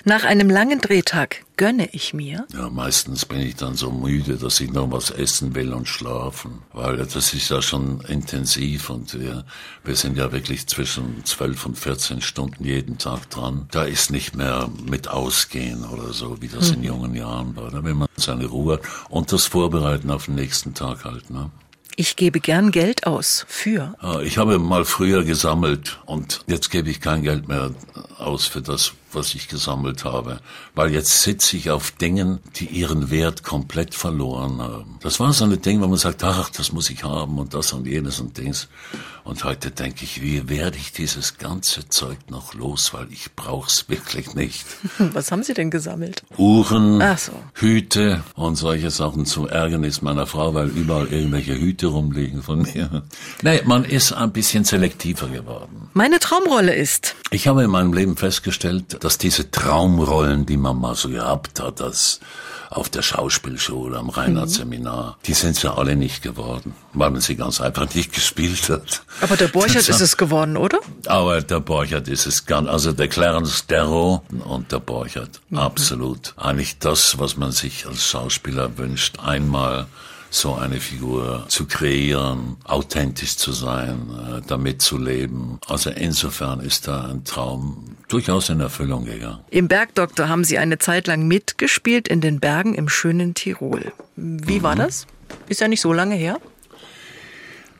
Nach einem langen Drehtag gönne ich mir? Ja, meistens bin ich dann so müde, dass ich noch was essen will und schlafen, weil das ist ja schon intensiv und wir, wir sind ja wirklich zwischen 12 und 14 Stunden jeden Tag dran. Da ist nicht mehr mit Ausgehen oder so, wie das hm. in jungen Jahren war. Da will man seine Ruhe und das Vorbereiten auf den nächsten Tag halt. Ne? Ich gebe gern Geld aus. Für? Ich habe mal früher gesammelt und jetzt gebe ich kein Geld mehr aus für das, was ich gesammelt habe, weil jetzt sitze ich auf Dingen, die ihren Wert komplett verloren haben. Das war so eine Ding, wo man sagt, ach, das muss ich haben und das und jenes und Dings. Und heute denke ich, wie werde ich dieses ganze Zeug noch los, weil ich brauch's wirklich nicht. Was haben Sie denn gesammelt? Uhren, so. Hüte und solche Sachen zum Ärgernis meiner Frau, weil überall irgendwelche Hüte rumliegen von mir. Nee, man ist ein bisschen selektiver geworden. Meine Traumrolle ist? Ich habe in meinem Leben festgestellt, dass diese Traumrollen, die man mal so gehabt hat, dass auf der Schauspielschule, am Reinhardt-Seminar, mhm. die sind ja alle nicht geworden, weil man sie ganz einfach nicht gespielt hat. Aber der Borchert ist es geworden, oder? Aber der Borchert ist es ganz, also der Clarence Darrow und der Borchert, mhm. absolut. Eigentlich das, was man sich als Schauspieler wünscht, einmal so eine Figur zu kreieren, authentisch zu sein, äh, damit zu leben. Also insofern ist da ein Traum durchaus in Erfüllung gegangen. Im Bergdoktor haben Sie eine Zeit lang mitgespielt in den Bergen im schönen Tirol. Wie mhm. war das? Ist ja nicht so lange her.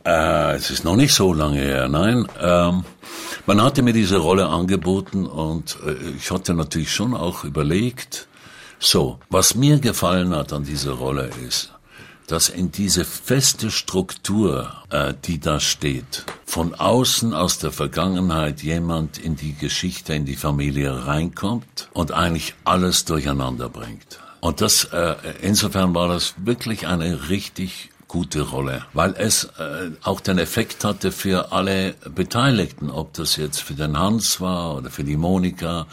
Äh, es ist noch nicht so lange her, nein. Ähm, man hatte mir diese Rolle angeboten und äh, ich hatte natürlich schon auch überlegt, so, was mir gefallen hat an dieser Rolle ist, dass in diese feste Struktur, äh, die da steht, von außen aus der Vergangenheit jemand in die Geschichte, in die Familie reinkommt und eigentlich alles durcheinander bringt. Und das, äh, insofern war das wirklich eine richtig gute Rolle, weil es äh, auch den Effekt hatte für alle Beteiligten, ob das jetzt für den Hans war oder für die Monika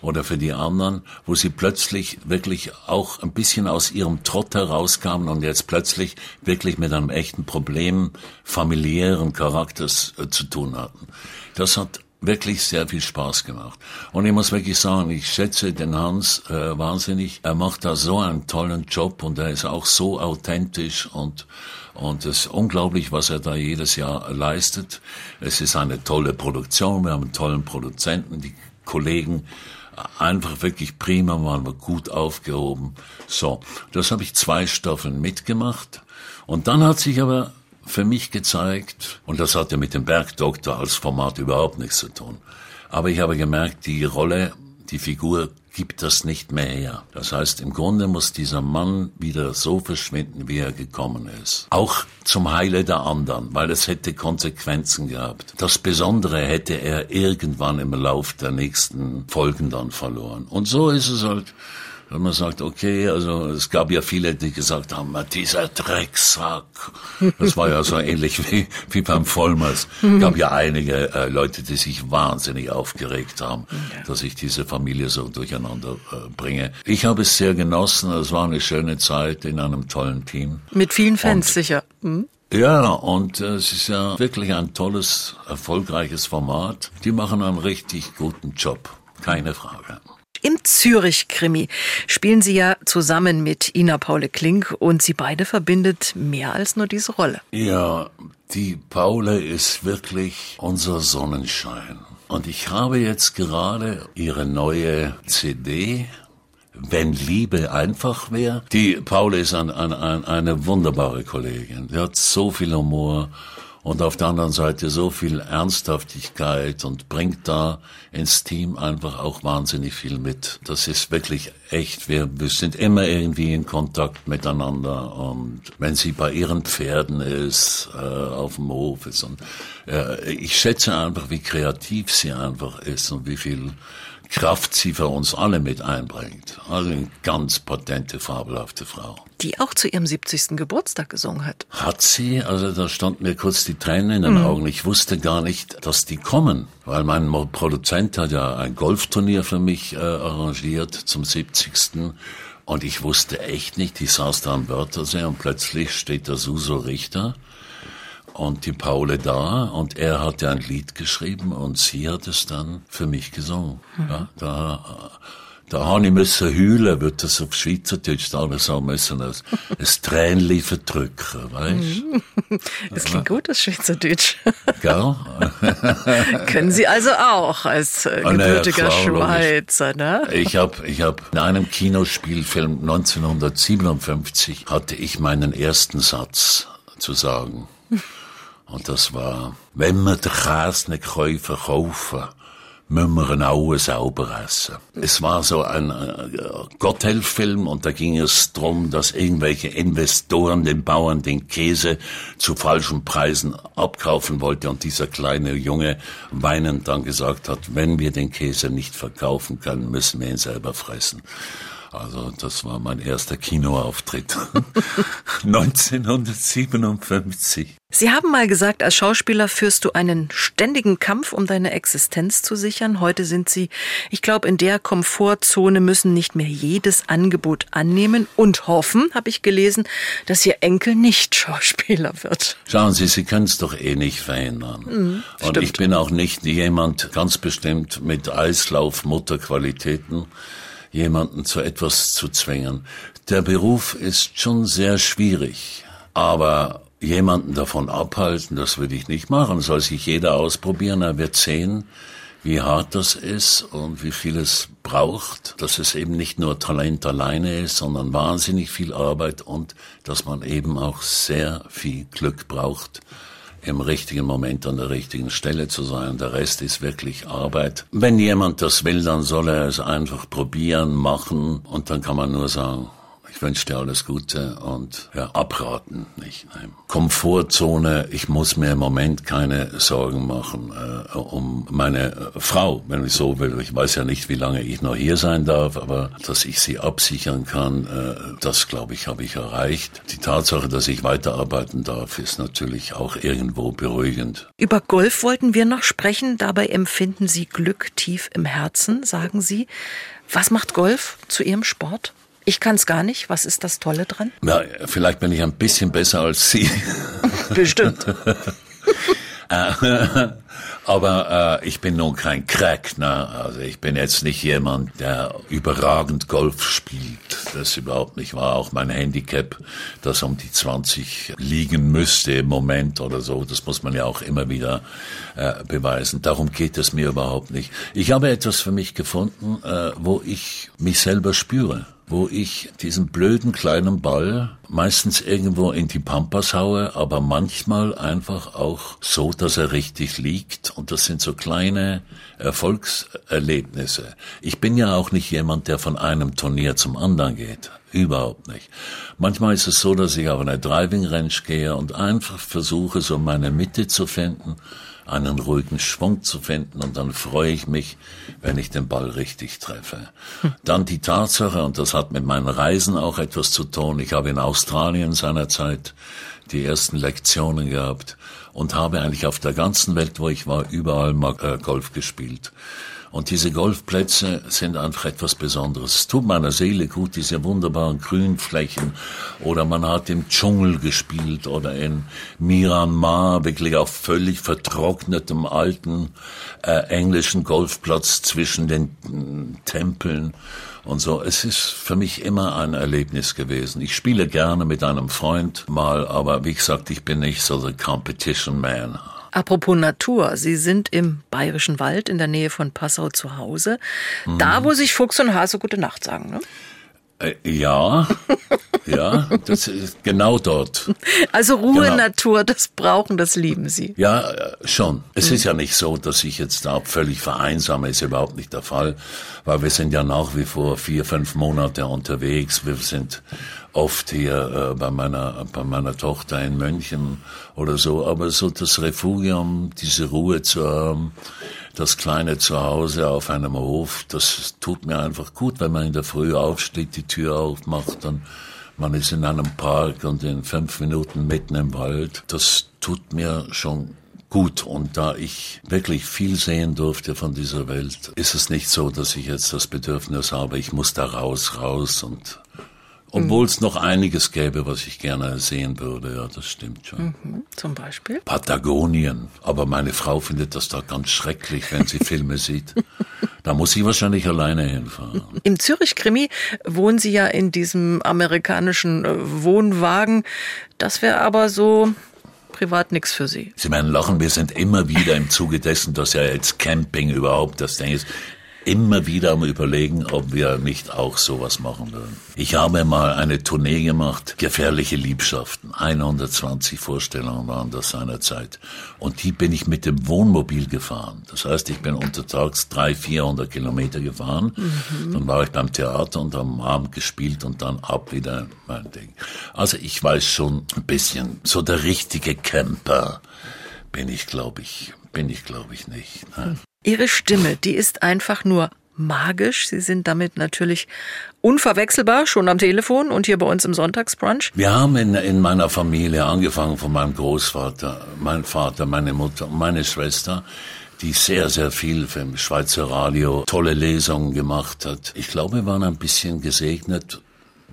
oder für die anderen, wo sie plötzlich wirklich auch ein bisschen aus ihrem Trott herauskamen und jetzt plötzlich wirklich mit einem echten Problem familiären Charakters äh, zu tun hatten. Das hat wirklich sehr viel Spaß gemacht. Und ich muss wirklich sagen, ich schätze den Hans äh, wahnsinnig. Er macht da so einen tollen Job und er ist auch so authentisch und und es ist unglaublich, was er da jedes Jahr leistet. Es ist eine tolle Produktion. Wir haben einen tollen Produzenten. Die Kollegen einfach wirklich prima, waren wir gut aufgehoben. So, das habe ich zwei Staffeln mitgemacht. Und dann hat sich aber für mich gezeigt, und das hatte mit dem Bergdoktor als Format überhaupt nichts zu tun, aber ich habe gemerkt, die Rolle, die Figur gibt das nicht mehr her. Das heißt, im Grunde muss dieser Mann wieder so verschwinden, wie er gekommen ist. Auch zum Heile der anderen, weil es hätte Konsequenzen gehabt. Das Besondere hätte er irgendwann im Lauf der nächsten Folgen dann verloren. Und so ist es halt wenn man sagt, okay, also es gab ja viele, die gesagt haben, dieser Drecksack. Das war ja so ähnlich wie, wie beim Vollmers. Es gab ja einige äh, Leute, die sich wahnsinnig aufgeregt haben, ja. dass ich diese Familie so durcheinander äh, bringe. Ich habe es sehr genossen. Es war eine schöne Zeit in einem tollen Team. Mit vielen Fans und, sicher. Mhm. Ja, und äh, es ist ja wirklich ein tolles, erfolgreiches Format. Die machen einen richtig guten Job. Keine Frage. Im Zürich-Krimi spielen Sie ja zusammen mit Ina Paule Klink und Sie beide verbindet mehr als nur diese Rolle. Ja, die Paule ist wirklich unser Sonnenschein. Und ich habe jetzt gerade ihre neue CD wenn Liebe einfach wäre. Die Paule ist ein, ein, ein, eine wunderbare Kollegin. Sie hat so viel Humor und auf der anderen Seite so viel Ernsthaftigkeit und bringt da ins Team einfach auch wahnsinnig viel mit. Das ist wirklich echt. Wir, sind immer irgendwie in Kontakt miteinander und wenn sie bei ihren Pferden ist, äh, auf dem Hof ist und äh, ich schätze einfach, wie kreativ sie einfach ist und wie viel Kraft sie für uns alle mit einbringt. Also eine ganz patente, fabelhafte Frau. Die auch zu ihrem 70. Geburtstag gesungen hat. Hat sie? Also da stand mir kurz die Tränen in den mhm. Augen. Ich wusste gar nicht, dass die kommen, weil mein Produzent hat ja ein Golfturnier für mich äh, arrangiert zum 70. Und ich wusste echt nicht, ich saß da am Wörthersee und plötzlich steht der Suso Richter und die Paule da und er hat ja ein Lied geschrieben und sie hat es dann für mich gesungen. Mhm. Ja, da, da habe ich müssen heulen, wird das auf Schweizerdeutsch alles so müssen, ein, ein Tränchen verdrücken, weißt du? Das klingt gut, das Schweizerdeutsch. Gell? Können Sie also auch als äh, gebürtiger ja, Schweizer, ne? Ich habe ich hab in einem Kinospielfilm 1957 hatte ich meinen ersten Satz zu sagen. Und das war, wenn wir den Käse nicht können verkaufen müssen wir ihn auch sauber essen. Es war so ein äh, Gotthelf-Film und da ging es darum, dass irgendwelche Investoren den Bauern den Käse zu falschen Preisen abkaufen wollte und dieser kleine Junge weinend dann gesagt hat, wenn wir den Käse nicht verkaufen können, müssen wir ihn selber fressen. Also das war mein erster Kinoauftritt 1957. Sie haben mal gesagt, als Schauspieler führst du einen ständigen Kampf, um deine Existenz zu sichern. Heute sind Sie, ich glaube, in der Komfortzone müssen nicht mehr jedes Angebot annehmen und hoffen, habe ich gelesen, dass Ihr Enkel nicht Schauspieler wird. Schauen Sie, Sie können es doch eh nicht verhindern. Mhm, und ich bin auch nicht jemand ganz bestimmt mit Eislauf-Mutterqualitäten jemanden zu etwas zu zwingen. Der Beruf ist schon sehr schwierig, aber jemanden davon abhalten, das würde ich nicht machen. Soll sich jeder ausprobieren, er wird sehen, wie hart das ist und wie viel es braucht, dass es eben nicht nur Talent alleine ist, sondern wahnsinnig viel Arbeit und dass man eben auch sehr viel Glück braucht, im richtigen Moment an der richtigen Stelle zu sein. Der Rest ist wirklich Arbeit. Wenn jemand das will, dann soll er es einfach probieren, machen und dann kann man nur sagen, ich wünsche dir alles Gute und ja, abraten nicht. Nein. Komfortzone, ich muss mir im Moment keine Sorgen machen äh, um meine Frau, wenn ich so will. Ich weiß ja nicht, wie lange ich noch hier sein darf, aber dass ich sie absichern kann, äh, das glaube ich, habe ich erreicht. Die Tatsache, dass ich weiterarbeiten darf, ist natürlich auch irgendwo beruhigend. Über Golf wollten wir noch sprechen. Dabei empfinden Sie Glück tief im Herzen, sagen Sie. Was macht Golf zu Ihrem Sport? Ich kann es gar nicht. Was ist das Tolle dran? Na, vielleicht bin ich ein bisschen besser als Sie. Bestimmt. Äh, aber äh, ich bin nun kein Crack, ne? Also ich bin jetzt nicht jemand, der überragend Golf spielt. Das überhaupt nicht war auch mein Handicap, das um die 20 liegen müsste im Moment oder so. Das muss man ja auch immer wieder äh, beweisen. Darum geht es mir überhaupt nicht. Ich habe etwas für mich gefunden, äh, wo ich mich selber spüre wo ich diesen blöden kleinen Ball meistens irgendwo in die Pampas haue, aber manchmal einfach auch so, dass er richtig liegt. Und das sind so kleine Erfolgserlebnisse. Ich bin ja auch nicht jemand, der von einem Turnier zum anderen geht. Überhaupt nicht. Manchmal ist es so, dass ich auf eine Driving Range gehe und einfach versuche, so meine Mitte zu finden einen ruhigen Schwung zu finden und dann freue ich mich, wenn ich den Ball richtig treffe. Dann die Tatsache, und das hat mit meinen Reisen auch etwas zu tun, ich habe in Australien seinerzeit die ersten Lektionen gehabt und habe eigentlich auf der ganzen Welt, wo ich war, überall mal äh, Golf gespielt. Und diese Golfplätze sind einfach etwas Besonderes. Es tut meiner Seele gut, diese wunderbaren Grünflächen. Oder man hat im Dschungel gespielt oder in Myanmar, wirklich auf völlig vertrocknetem alten äh, englischen Golfplatz zwischen den äh, Tempeln und so. Es ist für mich immer ein Erlebnis gewesen. Ich spiele gerne mit einem Freund mal, aber wie gesagt, ich bin nicht so the competition man. Apropos Natur, Sie sind im Bayerischen Wald in der Nähe von Passau zu Hause. Mhm. Da, wo sich Fuchs und Hase gute Nacht sagen, ne? Äh, ja, ja, das ist genau dort. Also Ruhe, genau. Natur, das brauchen, das lieben Sie. Ja, äh, schon. Es mhm. ist ja nicht so, dass ich jetzt da völlig vereinsame, ist überhaupt nicht der Fall, weil wir sind ja nach wie vor vier, fünf Monate unterwegs. Wir sind oft hier äh, bei meiner bei meiner Tochter in München oder so, aber so das Refugium, diese Ruhe zu haben, das kleine Zuhause auf einem Hof, das tut mir einfach gut, wenn man in der Früh aufsteht, die Tür aufmacht, dann man ist in einem Park und in fünf Minuten mitten im Wald. Das tut mir schon gut. Und da ich wirklich viel sehen durfte von dieser Welt, ist es nicht so, dass ich jetzt das Bedürfnis habe, ich muss da raus, raus und obwohl es noch einiges gäbe, was ich gerne sehen würde, ja, das stimmt schon. Mhm, zum Beispiel? Patagonien. Aber meine Frau findet das da ganz schrecklich, wenn sie Filme sieht. Da muss sie wahrscheinlich alleine hinfahren. Im Zürich-Krimi wohnen Sie ja in diesem amerikanischen äh, Wohnwagen. Das wäre aber so privat nichts für Sie. Sie meinen lachen, wir sind immer wieder im Zuge dessen, dass ja jetzt Camping überhaupt das Ding ist immer wieder am überlegen, ob wir nicht auch sowas machen würden. Ich habe mal eine Tournee gemacht, gefährliche Liebschaften. 120 Vorstellungen waren das seinerzeit. Und die bin ich mit dem Wohnmobil gefahren. Das heißt, ich bin untertags 300, 400 Kilometer gefahren. Mhm. Dann war ich beim Theater und am Abend gespielt und dann ab wieder mein Ding. Also ich weiß schon ein bisschen, so der richtige Camper bin ich, glaube ich, bin ich, glaube ich, nicht. Nein. Ihre Stimme, die ist einfach nur magisch. Sie sind damit natürlich unverwechselbar, schon am Telefon und hier bei uns im Sonntagsbrunch. Wir haben in, in meiner Familie angefangen von meinem Großvater, mein Vater, meine Mutter und meine Schwester die sehr, sehr viel für Schweizer Radio tolle Lesungen gemacht hat. Ich glaube, wir waren ein bisschen gesegnet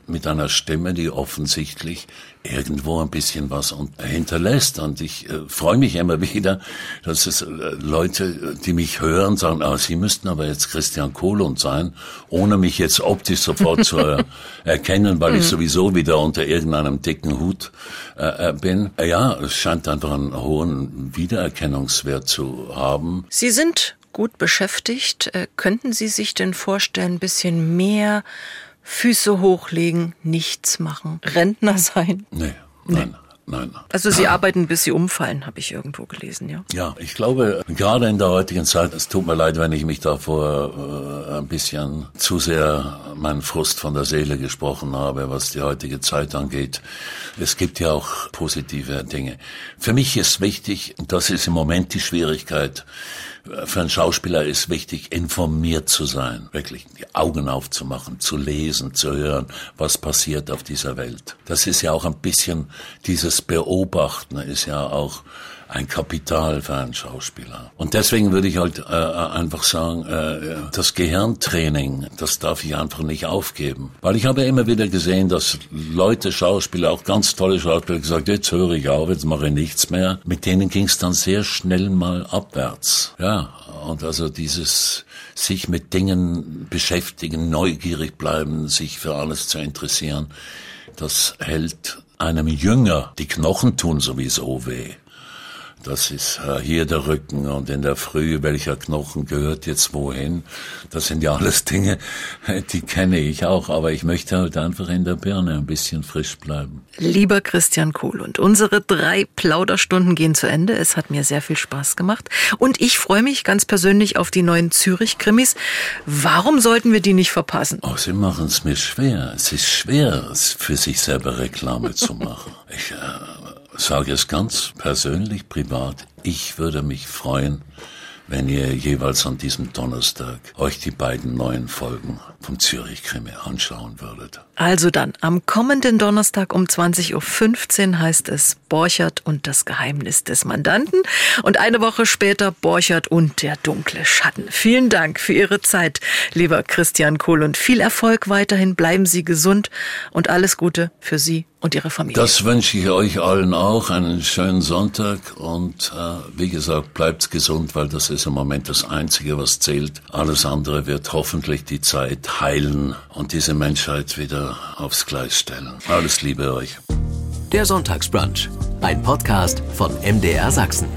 mit einer Stimme, die offensichtlich irgendwo ein bisschen was hinterlässt. Und ich äh, freue mich immer wieder, dass es äh, Leute, die mich hören, sagen, ah, Sie müssten aber jetzt Christian Kohlund sein, ohne mich jetzt optisch sofort zu äh, erkennen, weil ich mhm. sowieso wieder unter irgendeinem dicken Hut äh, äh bin. Ja, es scheint einfach einen hohen Wiedererkennungswert zu haben. Sie sind gut beschäftigt. Könnten Sie sich denn vorstellen, ein bisschen mehr Füße hochlegen, nichts machen, Rentner sein? Nee, nein. Nee. Nein. Also Sie arbeiten, bis Sie umfallen, habe ich irgendwo gelesen, ja? Ja, ich glaube, gerade in der heutigen Zeit, es tut mir leid, wenn ich mich davor äh, ein bisschen zu sehr meinen Frust von der Seele gesprochen habe, was die heutige Zeit angeht. Es gibt ja auch positive Dinge. Für mich ist wichtig, das ist im Moment die Schwierigkeit, für einen Schauspieler ist wichtig, informiert zu sein, wirklich die Augen aufzumachen, zu lesen, zu hören, was passiert auf dieser Welt. Das ist ja auch ein bisschen, dieses Beobachten ist ja auch ein Kapital für einen Schauspieler. Und deswegen würde ich halt äh, einfach sagen, äh, das Gehirntraining, das darf ich einfach nicht aufgeben. Weil ich habe immer wieder gesehen, dass Leute, Schauspieler, auch ganz tolle Schauspieler gesagt, jetzt höre ich auf, jetzt mache ich nichts mehr. Mit denen ging es dann sehr schnell mal abwärts. Ja, und also dieses sich mit Dingen beschäftigen, neugierig bleiben, sich für alles zu interessieren, das hält einem Jünger, die Knochen tun sowieso weh. Das ist äh, hier der Rücken und in der Früh, welcher Knochen gehört jetzt wohin. Das sind ja alles Dinge, die kenne ich auch, aber ich möchte halt einfach in der Birne ein bisschen frisch bleiben. Lieber Christian Kohl, und unsere drei Plauderstunden gehen zu Ende. Es hat mir sehr viel Spaß gemacht und ich freue mich ganz persönlich auf die neuen Zürich-Krimis. Warum sollten wir die nicht verpassen? Oh, Sie machen es mir schwer. Es ist schwer, für sich selber Reklame zu machen. Ich äh, sage es ganz persönlich, privat. Ich würde mich freuen, wenn ihr jeweils an diesem Donnerstag euch die beiden neuen Folgen vom Zürich-Krimi anschauen würdet. Also dann, am kommenden Donnerstag um 20.15 Uhr heißt es Borchert und das Geheimnis des Mandanten und eine Woche später Borchert und der dunkle Schatten. Vielen Dank für Ihre Zeit, lieber Christian Kohl und viel Erfolg weiterhin. Bleiben Sie gesund und alles Gute für Sie und Ihre Familie. Das wünsche ich euch allen auch. Einen schönen Sonntag und äh, wie gesagt, bleibt gesund, weil das ist im Moment das Einzige, was zählt. Alles andere wird hoffentlich die Zeit heilen und diese Menschheit wieder aufs Gleis stellen. Alles Liebe euch. Der Sonntagsbrunch, ein Podcast von MDR Sachsen.